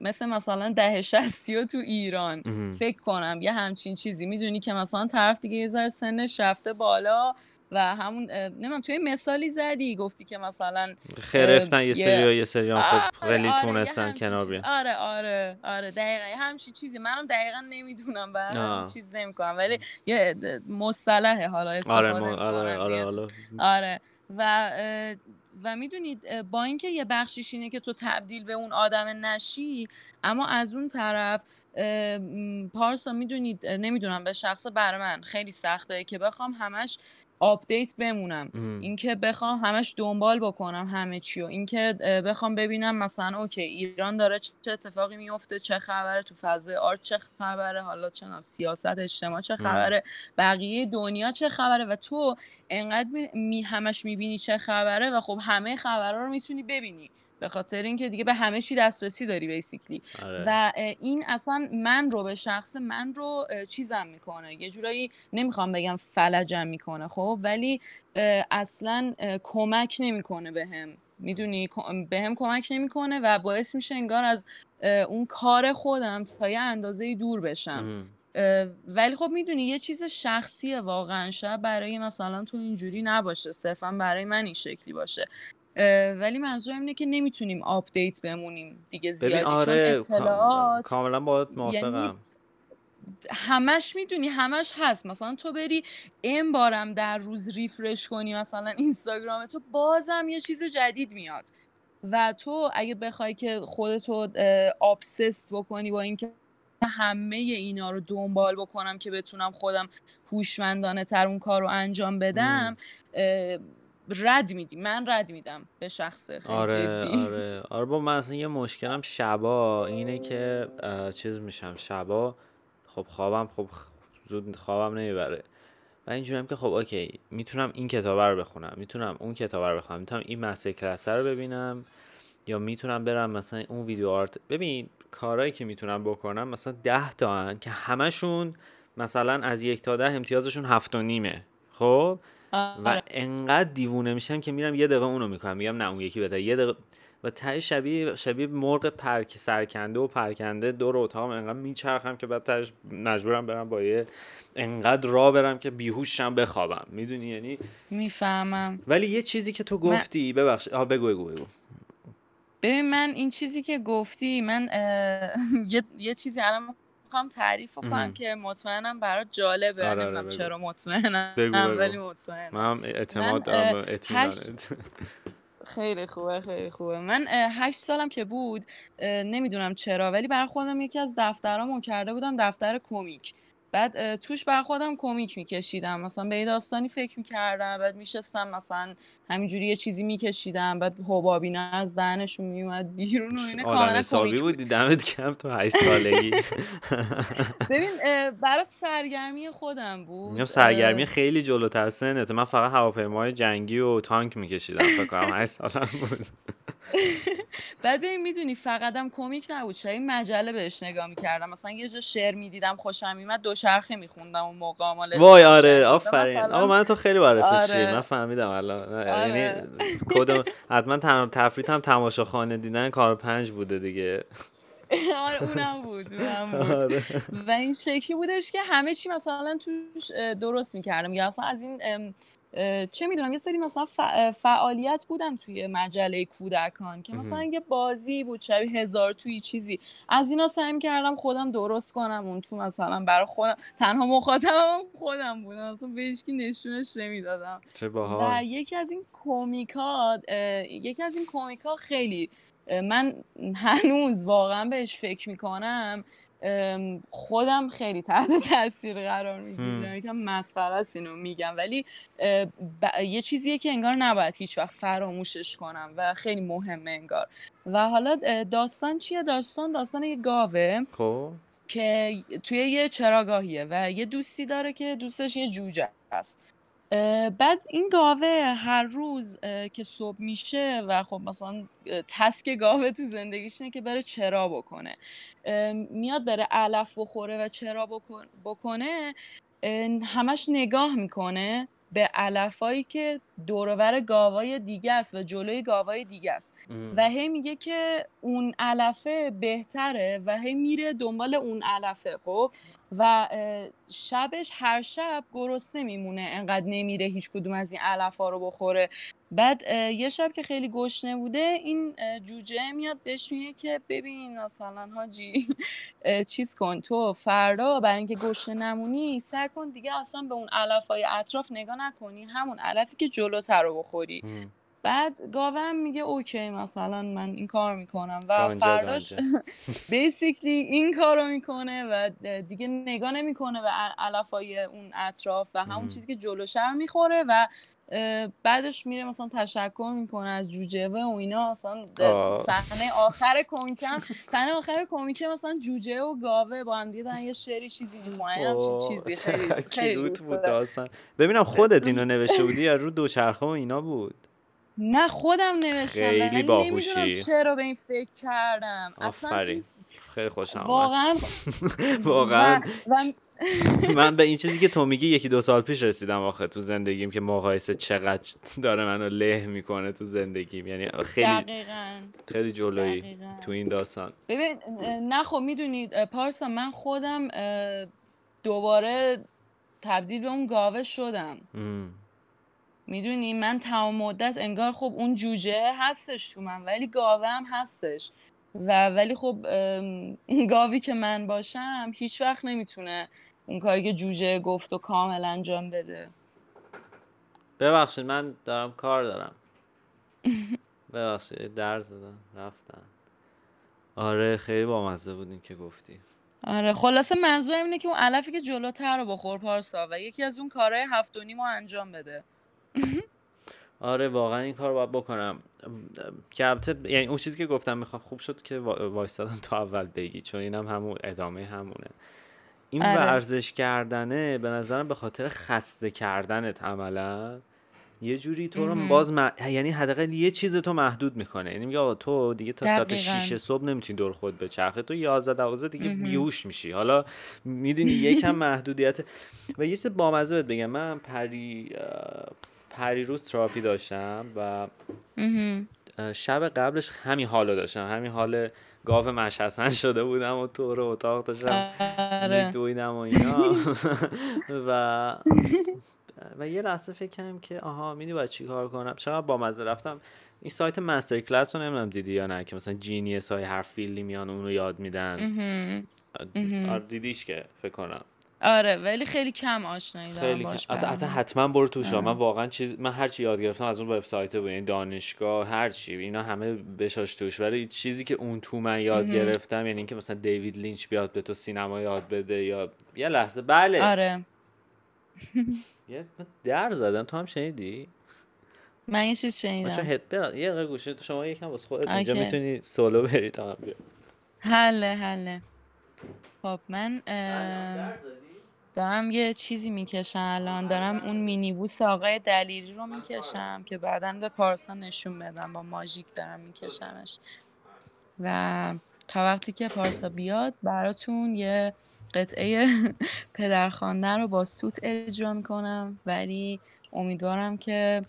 مثل مثلا ده شستی تو ایران. فکر کنم یه همچین چیزی. می‌دونی که مثلا طرف دیگه یه ذره سنش رفته بالا و همون نمیم توی مثالی زدی گفتی که مثلا خرفتن یه سری یه سری هم خب خیلی آره تونستن کنار بیان. آره آره آره دقیقا همچین چیزی. منم دقیقا نمی‌دونم و چیز نمی‌کنم ولی یه مصطلحه حالا آره آره آره آره آره. و و می‌دونید با اینکه یه بخشیش اینه که تو تبدیل به اون آدم نشی اما از اون طرف پارسا می‌دونید نمی‌دونم به شخصه برا من خیلی سخته که بخوام همش update بمونم. اینکه بخوام همش دنبال بکنم همه چی و اینکه بخوام ببینم مثلا okay ایران داره چه اتفاقی میفته چه خبره تو فضای art چه خبره حالا چه سیاست اجتماع چه خبره بقیه دنیا چه خبره و تو انقدر می همش می‌بینی چه خبره و خب همه خبرها رو می‌تونی ببینی. به خاطر اینکه دیگه به همه چی دسترسی داری بیسیکلی آره. و این اصلا من رو به شخص من رو چیزم می‌کنه. یه جورایی نمی‌خوام بگم فلجم می‌کنه خب؟ ولی اصلا کمک نمی‌کنه به هم. می‌دونی؟ به هم کمک نمی‌کنه و باعث میشه انگار از اون کار خودم تا یه اندازه دور بشم. ولی خب می‌دونی یه چیز شخصیه واقعا. شاید برای مثلا تو اینجوری نباشه. صرفا برای من این شکلی باشه. ولی منظورم اینه که نمی‌تونیم update بمونیم دیگه زیادی آره اطلاعات کاملا باید موافقم. یعنی همش می‌دونی همش هست. مثلا تو بری n بارم در روز refresh کنی مثلا اینستاگرام تو بازم یه چیز جدید میاد. و تو اگه بخوای که خودتو آبسست بکنی با اینکه همه اینا رو دنبال بکنم که بتونم خودم هوشمندانه تر اون کار رو انجام بدم رد میدی. من رد میدم به شخص خیلی آره جدی. آره. آره با من اصلا یه مشکلم شبا اینه که چیز میشم. شبا خب خوابم خب زود خوابم نمی‌بره. و اینجوریم که خب اوکی می‌تونم این کتاب رو بخونم. می‌تونم اون کتاب رو بخونم. می‌تونم این مسئله کلاسه رو ببینم. یا می‌تونم برم مثلا اون ویدیو آرت. ببین کارهایی که می‌تونم بکنم مثلا ده تا هن که همشون مثلا از یک تا ده امتیازشون هفت و نیمه. خب؟ و آره. انقدر دیوونه میشم که میرم یه دقیقه اونو می‌کنم. میگم نه اون یکی بده یه دقیقه و ته شبیه شبیه مرغ پرک سرکنده و پرکنده دور اتاقم انقدر میچرخم که بعد تهش مجبورم برم با یه انقدر را برم که بیهوشم بخوابم. می‌دونی یعنی؟ می‌فهمم. ولی یه چیزی که تو گفتی من... ببخش آ بگو بگو بگو. ببین من این چیزی که گفتی من یه... یه چیزی الان می‌خوام تعریف کنم که مطمئنم برات جالبه. آره نمی‌دونم چرا مطمئنم ولی مطمئنم. من اعتماد دارم خیلی خوبه خیلی خوبه. من هشت سالم که بود نمی‌دونم چرا ولی برای خودم یکی از دفترامو کرده بودم دفتر کمیک بعد توش بر خودم کمیک میکشیدم. مثلا به داستانی فکر می‌کردم بعد میشستم مثلا همینجوری یه چیزی میکشیدم بعد حبابینه از دهنشون میومد بیرون و اینه کاملا کمیک بودی. دمت کم تو 8 سالگی. ببین برای سرگرمی خودم بود. میگم سرگرمی خیلی جلوتر سنت من فقط هواپیمای جنگی و تانک میکشیدم فکر کنم 8 سالم بود. بعد ببین می‌دونی فقطم کمیک نبود چه مجله بهش نگاه می‌کردم مثلا یه جا شعر می‌دیدم خوشم میمد دو چرخه میخوندم اون موقع مال وای آره آفرین آقا من تو خیلی برای آره. من فهمیدم الان آره. یعنی کد حتما تنها تفریط هم تماشاخانه دیدن کار پنج بوده دیگه آره اونم بود, اونم بود. آره. و این شکلی بودش که همه چی مثلا توش درست می‌کردم یا اصلا از این چه می‌دونم یه سری مثلا فعالیت بودم توی مجله کودکان که مثلا یه بازی بود شبیه هزار توی چیزی. از اینا سعی کردم خودم درست کنم اون تو مثلا برای خودم تنها مخاطبم خودم بودم. مثلا به هیچکی نشونش نمی‌دادم. چه باحال. و یکی از این کمیکات یکی از این کمیکا خیلی من هنوز واقعا بهش فکر می‌کنم. خودم خیلی تحت تاثیر قرار می‌گیرم. یکم مسخره است اینو میگم. ولی یه چیزیه که انگار نباید هیچ وقت فراموشش کنم و خیلی مهمه انگار. و حالا داستان چیه؟ داستان داستان یه گاوه خب. که توی یه چراگاهیه و یه دوستی داره که دوستش یه جوجه است. بعد این گاوه هر روز که صبح میشه و خب مثلا تسک گاوه تو زندگیش اینه که بره چرا بکنه. میاد بره علف بخوره و چرا بکنه همش نگاه می‌کنه به علفایی که دورور گاوای دیگه است و جلوی گاوای دیگه است. و هی میگه که اون علفه بهتره و هی میره دنبال اون علفه خب؟ و شبش هر شب گرسنه میمونه انقدر نمیره هیچ کدوم از این علف ها رو بخوره. بعد یه شب که خیلی گشنه بوده این جوجه میاد بهش میگه که ببین مثلا حاجی چیز کن تو فردا برای اینکه گشنه نمونی سعی کن دیگه اصلا به اون علف های اطراف نگاه نکنی همون علفی که جلوتر رو بخوری. بعد گاوم میگه اوکی مثلا من این کار می‌کنم. و فرداش بیسیکلی این کارو می‌کنه و دیگه نگاه نمی‌کنه به علفای اون اطراف و همون چیزی که جلوشر می‌خوره و بعدش میره مثلا تشکر می‌کنه از جوجه و اینا. مثلا صحنه آخر کمیکم صحنه آخر کمیکه مثلا جوجه و گاوه با هم دیگه یه شعری چیزی می‌کنن چیزی خیلی خیلی بود ببینم خودت اینو نوشته بودی یا رو دوچرخه و اینا بود؟ نه خودم نوشتم خیلی باهوشی. چرا به این فکر کردم. آفرین. خیلی خوشم واقعا واقعا. من به این چیزی که تو میگی یکی دو سال پیش رسیدم آخه تو زندگیم که مقایسه چقدر داره منو له می‌کنه تو زندگیم. یعنی خیلی دقیقا. خیلی جلویی تو این داستان. ببین نه خب می‌دونید پارسا من خودم دوباره تبدیل به اون گاوه شدم. می‌دونی؟ من تمام مدت انگار خب اون جوجه هستش تو من ولی گاوه هم هستش. و ولی خب اون گاوی که من باشم هیچ وقت نمی‌تونه اون کاری که جوجه گفت و کامل انجام بده. ببخشید من دارم کار دارم. ببخشید در زدن رفتن آره خیلی بامزه بودین که گفتی. آره خلاصه منظورم اینه که اون علفی که جلوتر رو بخور پارسا و یکی از اون کارهای هفت و نیم انجام بده. آره واقعا این کار باید بکنم. که البته یعنی اون چیزی که گفتم می‌خوام خوب شد که وایستادم تو اول بگی چون اینم همون ادامه همونه. این آره. ورزش کردنه به نظرم به خاطر خسته کردنت عملا. یه جوری تو رو باز یعنی حداقل یه چیز تو محدود می‌کنه. یعنی میگه تو دیگه تا ساعت 6 صبح نمی‌تونی دور خود بچرخه تو 11 12 دیگه بیهوش میشی. حالا می‌دونی یکم محدودیت. و یه چیز بامزه بهت بگم. من پری پریروز تراپی داشتم و شب قبلش همین حالو داشتم. همین حال گاو مش حسن شده بودم و تو رو اتاق داشتم آره. میدویدم و اینا. و و یه لحظه فکر کردم که آها می‌دونی باید چی کار کنم؟ چقدر با مزه رفتم؟ این سایت MasterClass رو نمی‌دونم دیدی یا نه که مثلا genius های هر فیلدی میان اونو یاد میدن. آره دیدیش که فکر کنم. آره ولی خیلی کم آشنایی دارم خیلی باش حتی حتما برو توش من واقعا چیز من هر چی یاد گرفتم از اون وبسایت بود یعنی دانشگاه هر چی. اینا همه بشاش توش. ولی چیزی که اون تو من یاد گرفتم یعنی اینکه مثلا دیوید لینچ بیاد به تو سینما یاد بده یا یه لحظه. بله. آره. یه در زدن تو هم شنیدی؟ من یه چیز شنیدم. چون هد یه دقیقه گوشه شما یکم واسه خودت اینجا می‌تونی سولو بری تا هم بیا حله حله. خب من دارم یه چیزی می‌کشم الان. دارم اون مینیبوس آقای دلیری رو می‌کشم که بعدا به پارسا نشون بدم. با ماژیک دارم میکشمش. و تا وقتی که پارسا بیاد براتون یه قطعه پدرخوانده رو با سوت اجرا می‌کنم. ولی امیدوارم که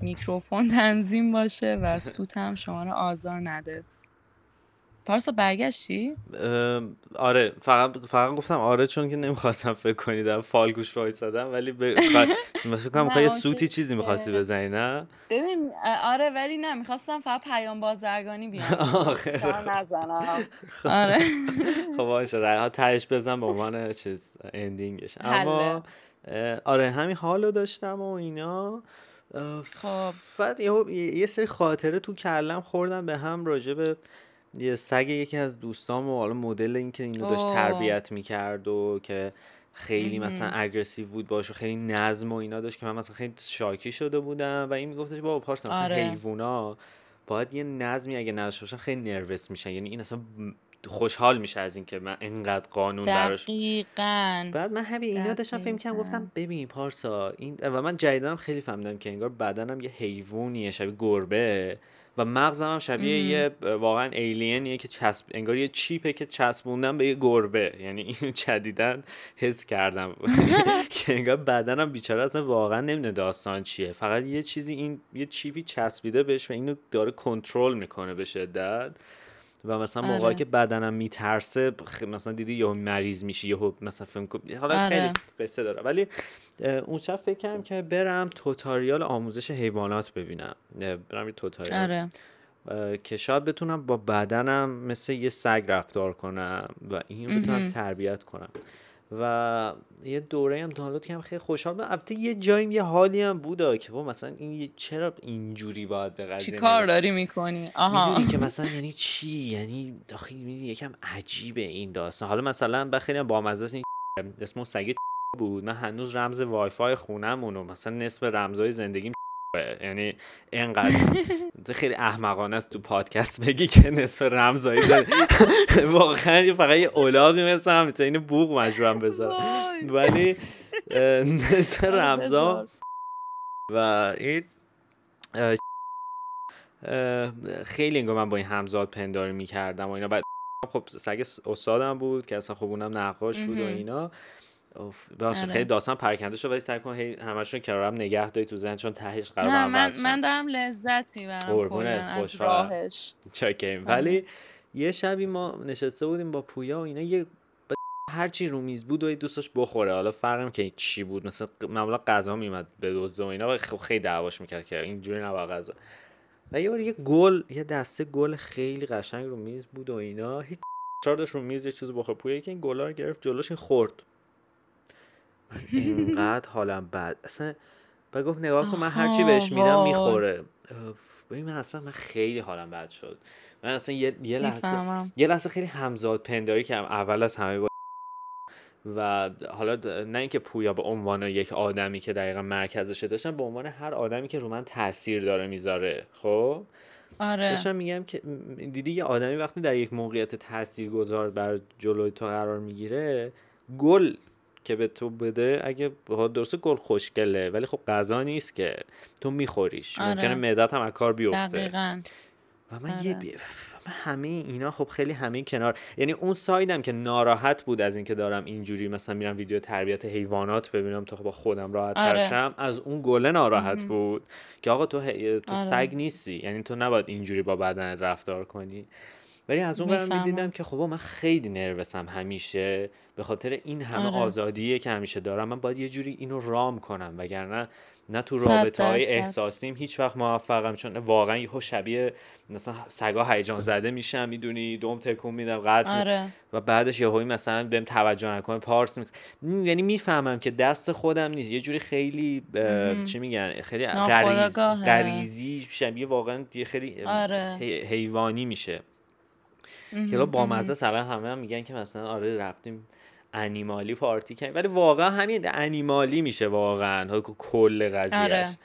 میکروفون تنظیم باشه و سوت هم شما رو آزار نده. پارسا برگشتی؟ آره فقط فقط گفتم آره چون که نمی‌خواستم فکر کنی در فالگوش وایسادم ولی ب... فکر کنم یه سوتی چیزی می‌خواستی بزنی نه؟ ببین آره ولی نه می‌خواستم فقط پیام بازرگانی بیام. نزنم. آره. خب باشه راه تهش بزن به عنوان چیز اندینگش اما آره همین حالو داشتم و اینا. خب. بعد یه سری خاطره تو کلم خوردم به هم راجع به یه سگ یکی از دوستام و حالا مدل اینکه اینو داشت تربیت می‌کرد و که خیلی مثلا اگریسیو بود باشه خیلی نظم و اینا داشت که من مثلا خیلی شاکی شده بودم و این میگفتش بابا پارس مثلا آره. حیوونا باید یه نظمی اگه نداشته باشن خیلی نروس میشن. یعنی این اصلا خوشحال میشه از اینکه من انقدر قانون براش دقیقاً. بعد من همین اینا داشتم فکر کردم گفتم ببین پارسا این و من جدیدنم خیلی فهمیدم که انگار بدنم یه حیوانیه شبیه گربه. و مغزم هم شبیه یه واقعا ایلینیه که چسب انگار یه چیپه که چسبوندم به یه گربه. یعنی اینو جدیدن حس کردم. که انگار بدنم بیچاره اصلا واقعا نمی‌دونه داستان چیه. فقط یه چیزی این یه چیپی چسبیده بهش و اینو داره کنترل می‌کنه به شدت. و مثلا موقعی آره. که بدنم میترسه مثلا دیدی یا مریض میشی یا مثلا فهم حالا آره. خیلی قصه داره ولی اون شب فکر کردم که برم توتاریال آموزش حیوانات ببینم برم یه توتاریال آره. که شاید بتونم با بدنم مثل یه سگ رفتار کنم و این بتونم تربیت کنم و یه دوره هم دانلود کردم خیلی خوشحال بودم. البته یه جایی یه حالی هم بود که با مثلا این چرا اینجوری باید به قضیه چی کار داری می‌کنی؟ آها. می‌دونی که مثلا یعنی چی؟ یعنی داخل می‌دونی یکم عجیبه این داستان. حالا مثلا بخیلی با مزه این اسمو سگ بود. من هنوز رمز وای فای خونم مثلا نصف رمزای زندگیم یعنی اینقدر خیلی احمقانه است تو پادکست بگی که نصف رمزایی واقعا فقط یه اولاقی مثل هم این بوغ مجبورم بذار ولی نصف رمزا و این خیلی انگار من با این همزاد پنداری می‌کردم و اینا. بعد خب سگ استادم بود که اصلا خب اونم نقاش بود و اینا. باشه آره. خیلی داستان پرکنده شد ولی سعی کن هی همشون کنارم نگه داری تو ذهن چون تهش قرار نه من من دارم لذتی برم از راهش. چکیم آره. ولی یه شبی ما نشسته بودیم با پویا و اینا یه هر چی رو میز بود و دوستش بخوره. حالا فرقم که چی بود مثلا معمولا غذا میومد به دوزه و اینا خب خیلی دعواش می‌کرد که اینجوری نباید غذا. و یه یه گل یه دسته گل خیلی قشنگ رو میز بود و اینا. هیچ چهار رو میز یه چیزی بخور پویا که این گلا رو گرفت جلوش این خورد. اینقدر حالم بد. اصلا و گفت نگاه کن من هرچی بهش میدم می‌خوره. ببین من اصلا من خیلی حالم بد شد. من اصلا یه, یه لحظه یه لحظه خیلی همزاد پنداری کردم. اول از همه با و حالا نه اینکه پویا به عنوان یک آدمی که دقیقا مرکزشه داشتم به عنوان هر آدمی که رو من تاثیر داره می‌ذاره. خب؟ آره. داشتم میگم که دیدی یه آدمی وقتی در یک موقعیت تاثیر گذار بر جلوی تو قرار می‌گیره گل که به تو بده اگه درسته گل خوشگله ولی خب غذا نیست که تو میخوریش آره. ممکنه معدت هم از کار بیفته دقیقا. و من یه آره. من همه اینا خب خیلی همه کنار یعنی اون سایدم که ناراحت بود از اینکه دارم اینجوری مثلا میرم ویدیو تربیت حیوانات ببینم تا با خودم راحت آره. از اون گله ناراحت بود که آقا تو تو آره. سگ نیستی یعنی تو نباید اینجوری با بدنت رفتار کنی ولی از اون برم می‌دیدم که خب من خیلی نروسم همیشه. به خاطر این همه آره. آزادیه که همیشه دارم من باید یه جوری اینو رام کنم. وگرنه نه تو رابطه های احساسیم هیچ وقت موفقم چون واقعا یهو شبیه مثلا سگا هیجان زده میشم می‌دونی؟ دوم تکون میدم قطع آره. و بعدش یهو مثلا بهم توجه نکنه پارس می... یعنی می‌فهمم که دست خودم نیست. یه جوری خیلی چی میگن؟ خیلی غریز... غریزی شبیه واقعا یه خیلی آره. حیوانی میشه. که با مزه سر همه هم میگن که مثلا آره رفتیم انیمالی پارتی کردیم. ولی واقعا همین انیمالی میشه واقعا کل قضیهش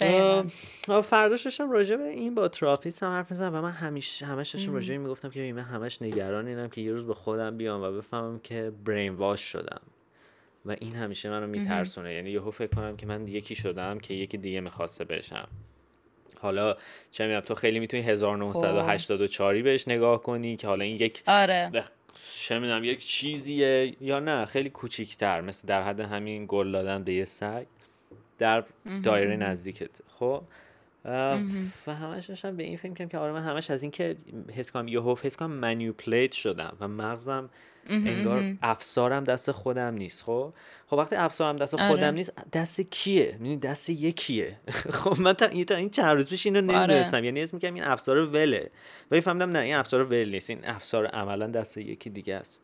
آره. فرداش داشتم راجع به این با تراپیست هم حرف می‌زنم. و من همیشه همش داشتم راجع می‌گفتم که من همش نگران اینم که یه روز به خودم بیام و بفهمم که برین واش شدم. و این همیشه منو میترسونه. یعنی یهو فکر کنم که من یکی شدم که یکی دیگه می‌خواسته بشم. حالا چه می‌دونم تو خیلی می‌تونی 1984 بهش نگاه کنی که حالا این یک آره. چه می‌دونم یک چیزیه یا نه خیلی کوچیکتر مثل در حد همین گل دادن به یه سگ در دایره نزدیکت. خب؟ و همش داشتم به این فکر کنم که آره من همش از اینکه حس کنم یهو حس کنم منیپلیت شدم و مغزم انگار افسارم دست خودم نیست خب؟ خب وقتی افسارم دست خودم آره. نیست دست کیه؟ می‌دونی دست یکیه. خب من تا این تا این چند روز پیش اینو آره. نمی‌دونستم یعنی اسم میگم این افسار وله. ولی فهمیدم نه این افسار ول نیست این افسار عملا دست یکی دیگه است.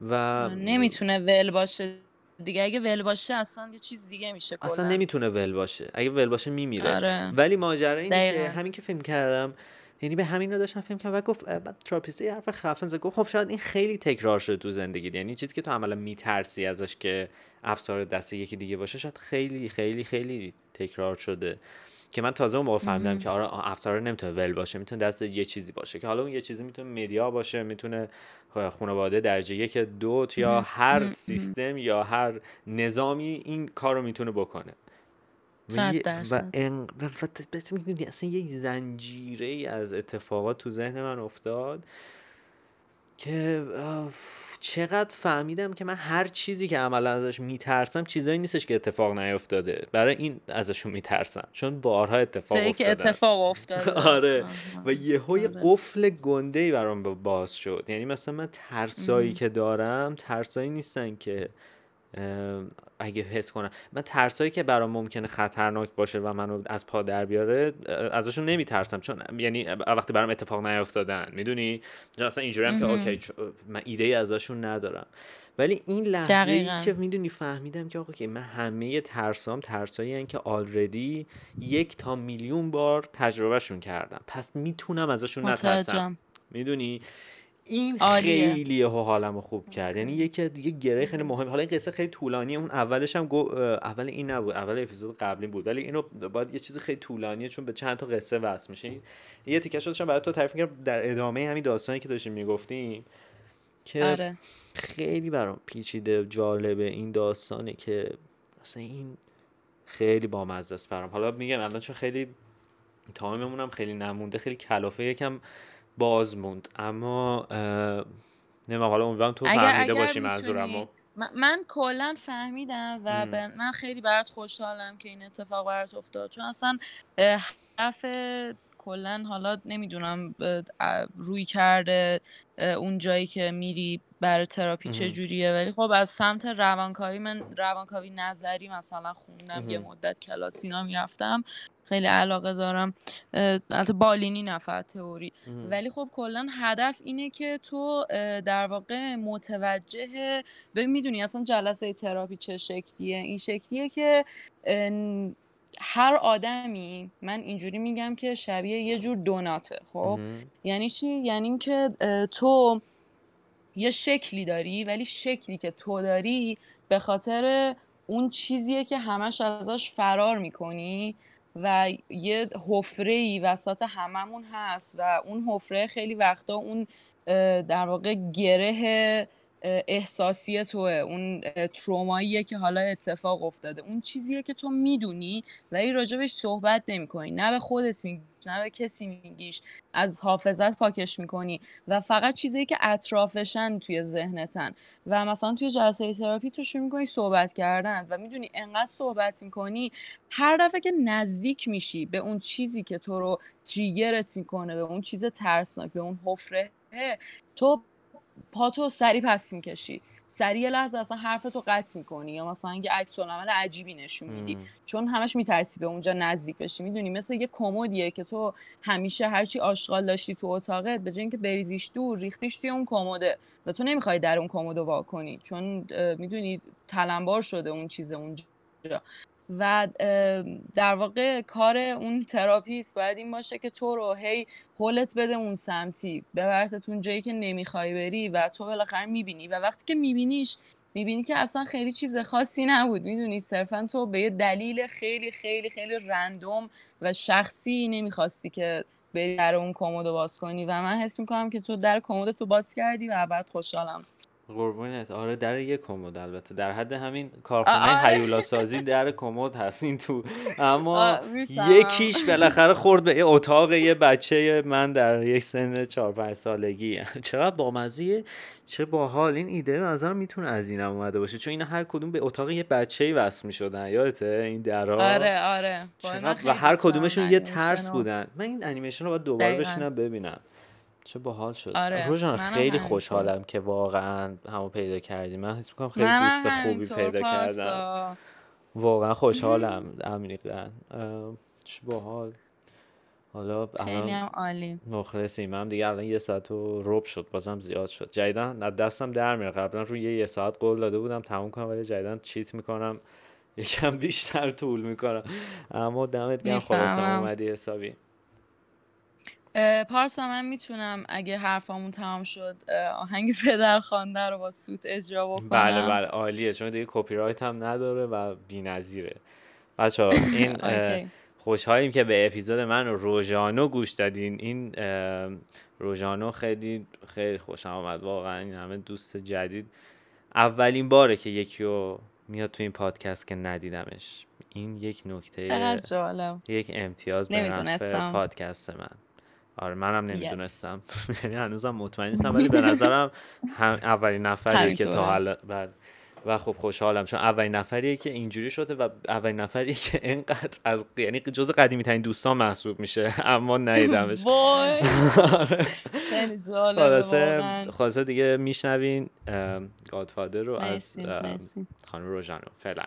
و نمی‌تونه ول باشه دیگه. اگه ول باشه اصلا یه چیز دیگه میشه اصلا نمی‌تونه ول باشه. اگه ول باشه میمیره. آره. ولی ماجرا اینه که همین که فکر کردم یعنی به همین رو داشتم فکر کردم و گفت بعد تراپیستی حرف خفن زد گفت خب شاید این خیلی تکرار شده تو زندگی یعنی چیزی که تو عملا میترسی ازش که افسار دست یکی دیگه باشه شاید خیلی خیلی خیلی تکرار شده. که من تازه اون موقع فهمیدم که آره افسار نمی‌تونه ول باشه می‌تونه دست یه چیزی باشه. که حالا اون یه چیزی می‌تونه مدیا باشه می‌تونه خانواده درجه یک دو یا هر سیستم یا هر نظامی این کار رو می‌تونه بکنه. و, و, ان... و اصلا یه زنجیره از اتفاقات تو ذهن من افتاد که چقدر فهمیدم که من هر چیزی که عملا ازش میترسم چیزایی نیستش که اتفاق نیفتاده. برای این ازشون میترسم. چون بارها اتفاق افتاده که اتفاق افتاده. آره. و یهو آره. قفل گنده ای برام باز شد. یعنی مثلا من ترسایی که دارم ترسایی نیستن که اگه حس کنم. من ترسایی که برام ممکنه خطرناک باشه و منو از پا در بیاره ازشون نمیترسم. چون یعنی وقتی برام اتفاق نیافتادن می‌دونی؟ اصلا اینجوری هم که اوکی من ایده ای ازشون ندارم. ولی این لحظه ای که می‌دونی فهمیدم که آقا که من همه ترسام ترسایی که آلردی یک تا میلیون بار تجربهشون کردم. پس می‌تونم ازشون نترسم. می‌دونی؟ این خیلی حالمو خوب کرد. یعنی یکی دیگه گره خیلی مهم حالا این قصه خیلی طولانیه. اون اولش هم گو اول این نبود. اول اپیزود قبلی بود. ولی اینو باید یه چیز خیلی طولانیه چون به چند تا قصه وصل میشه یه تیکه داشتم برای تو تعریف کردم در ادامه همین داستانی که داشتیم می‌گفتیم که آره. خیلی برام پیچیده جالبه این داستانه که اصلا این خیلی بامزه است برام. حالا میگم الان چون خیلی تایممون خیلی نمونده خیلی کلافه یکم باز موند. اما نمیم حالا اونوام تو فهمیده باشی منظورمو. من, من کلا فهمیدم و من خیلی برات خوشحالم که این اتفاق برات افتاد. چون اصلا هدف کلا حالا نمی‌دونم روی کرده اون جایی که میری برای تراپی چه جوریه؟ ولی خب از سمت روانکاوی من روانکاوی نظری مثلا خوندم یه مدت کلاسینا می‌رفتم. خیلی علاقه دارم. البته بالینی نفر تئوری. ولی خب کلا هدف اینه که تو در واقع متوجه ببین می‌دونی اصلا جلسه تراپی چه شکلیه؟ این شکلیه که هر آدمی من اینجوری میگم که شبیه یه جور دوناته خب؟ یعنی چی؟ یعنی اینکه تو یه شکلی داری ولی شکلی که تو داری به خاطر اون چیزیه که همش ازش فرار می‌کنی و یه حفره ای وسط هممون هست و اون حفره خیلی وقتا اون در واقع گره احساسی توه اون تروماییه که حالا اتفاق افتاده. اون چیزیه که تو می‌دونی ولی راجبش صحبت نمی‌کنی. نه به خودت میگی نه به کسی میگیش. از حافظت پاکش می‌کنی و فقط چیزی که اطرافشن توی ذهنتن. و مثلا توی جلسه تراپی تو شروع می‌کنی صحبت کردن و می‌دونی انقدر صحبت می‌کنی هر دفعه که نزدیک میشی به اون چیزی که تو رو تریگرت می‌کنه به اون چیز ترسناک به اون حفره تو پاتو سری پس می‌کشی. سری یه لحظه اصلا حرفتو قطع می‌کنی یا مثلا یه عکس العمل عجیبی نشون میدی. چون همش میترسی به اونجا نزدیک بشی. می‌دونی مثل یه کمدیه که تو همیشه هرچی آشغال داشتی تو اتاقت به اینکه بریزیش دور ریختیش توی اون کمده. و تو نمی‌خوای در اون کمد وا کنی. چون می‌دونی تلمبار شده اون چیز اونجا. و در واقع کار اون therapist باید این باشه که تو رو هی هولت بده اون سمتی. ببردت اون جایی که نمی‌خوای بری و تو بالاخره می‌بینی. و وقتی که میبینیش می‌بینی که اصلا خیلی چیز خاصی نبود. می‌دونی صرفا تو به یه دلیل خیلی خیلی خیلی random و شخصی نمی‌خواستی که بری در اون کمد باز کنی. و من حس می‌کنم که تو در کمد تو باز کردی و بعد خوشحالم. قربونت. آره در یک کمد البته. در حد همین کارخونه آره. هیولا سازی در کمد هست این تو. اما. یکیش بالاخره خورد به یه اتاق یه بچه من در یک سن 4 5 سالگی. چقدر بامزه چه باحال. این ایده به نظر می‌تونه از اینم اومده باشه. چون اینا هر کدوم به اتاق یه بچه‌ای وصل می‌شدن. یادته این درا؟ آره آره. و هر کدومشون یه ترس. بودن. من این انیمیشن رو باید دوباره. بشینم ببینم. چه باحال شد. آره، روژان خیلی. خوشحالم که واقعا همو پیدا کردی. من حس می‌کنم خیلی دوست خوبی پیدا کردم. پارسا. واقعا خوشحالم عمیقا چه باحال. حالا خیلی هم عالی. مخلصیم. هم دیگه الان یه ساعت و رب شد بازم زیاد شد. جدیدن از دستم در میره قبلا روی یه, یه ساعت قول داده بودم تموم کنم ولی جدیدن چیت می‌کنم. یکم بیشتر طول می‌کنم اما دمت گرم خلاصم. اومدی حسابی. پارسا من می‌تونم اگه حرفامون تمام شد آهنگ پدر خوانده رو با سوت اجرا بکنم. بله بله عالیه. چون دیگه کپی رایت هم نداره و بی‌نظیره. بچه این. خوشحالیم که به اپیزود من روژانو گوش دادین. این روژانو خیلی خیلی خوشم آمد واقعا این همه دوست جدید. اولین باره که یکی رو میاد تو این پادکست که ندیدمش. این یک نکته یک امتیاز به. پادکست من. آره منم. نمی‌دونستم. یعنی هنوزم مطمئن نیستم ولی به نظرم هم اولین نفریه که تا. حالا بله. و خب خوشحالم چون اولین نفریه که اینجوری شده و اولین نفریه که اینقدر از یعنی جز قدیمی ترین دوستان محسوب میشه اما ندیدمش. خیلی جالبه خلاصه خلاصه دیگه میشنوین گادفادر رو از خانم روژانو. فعلا.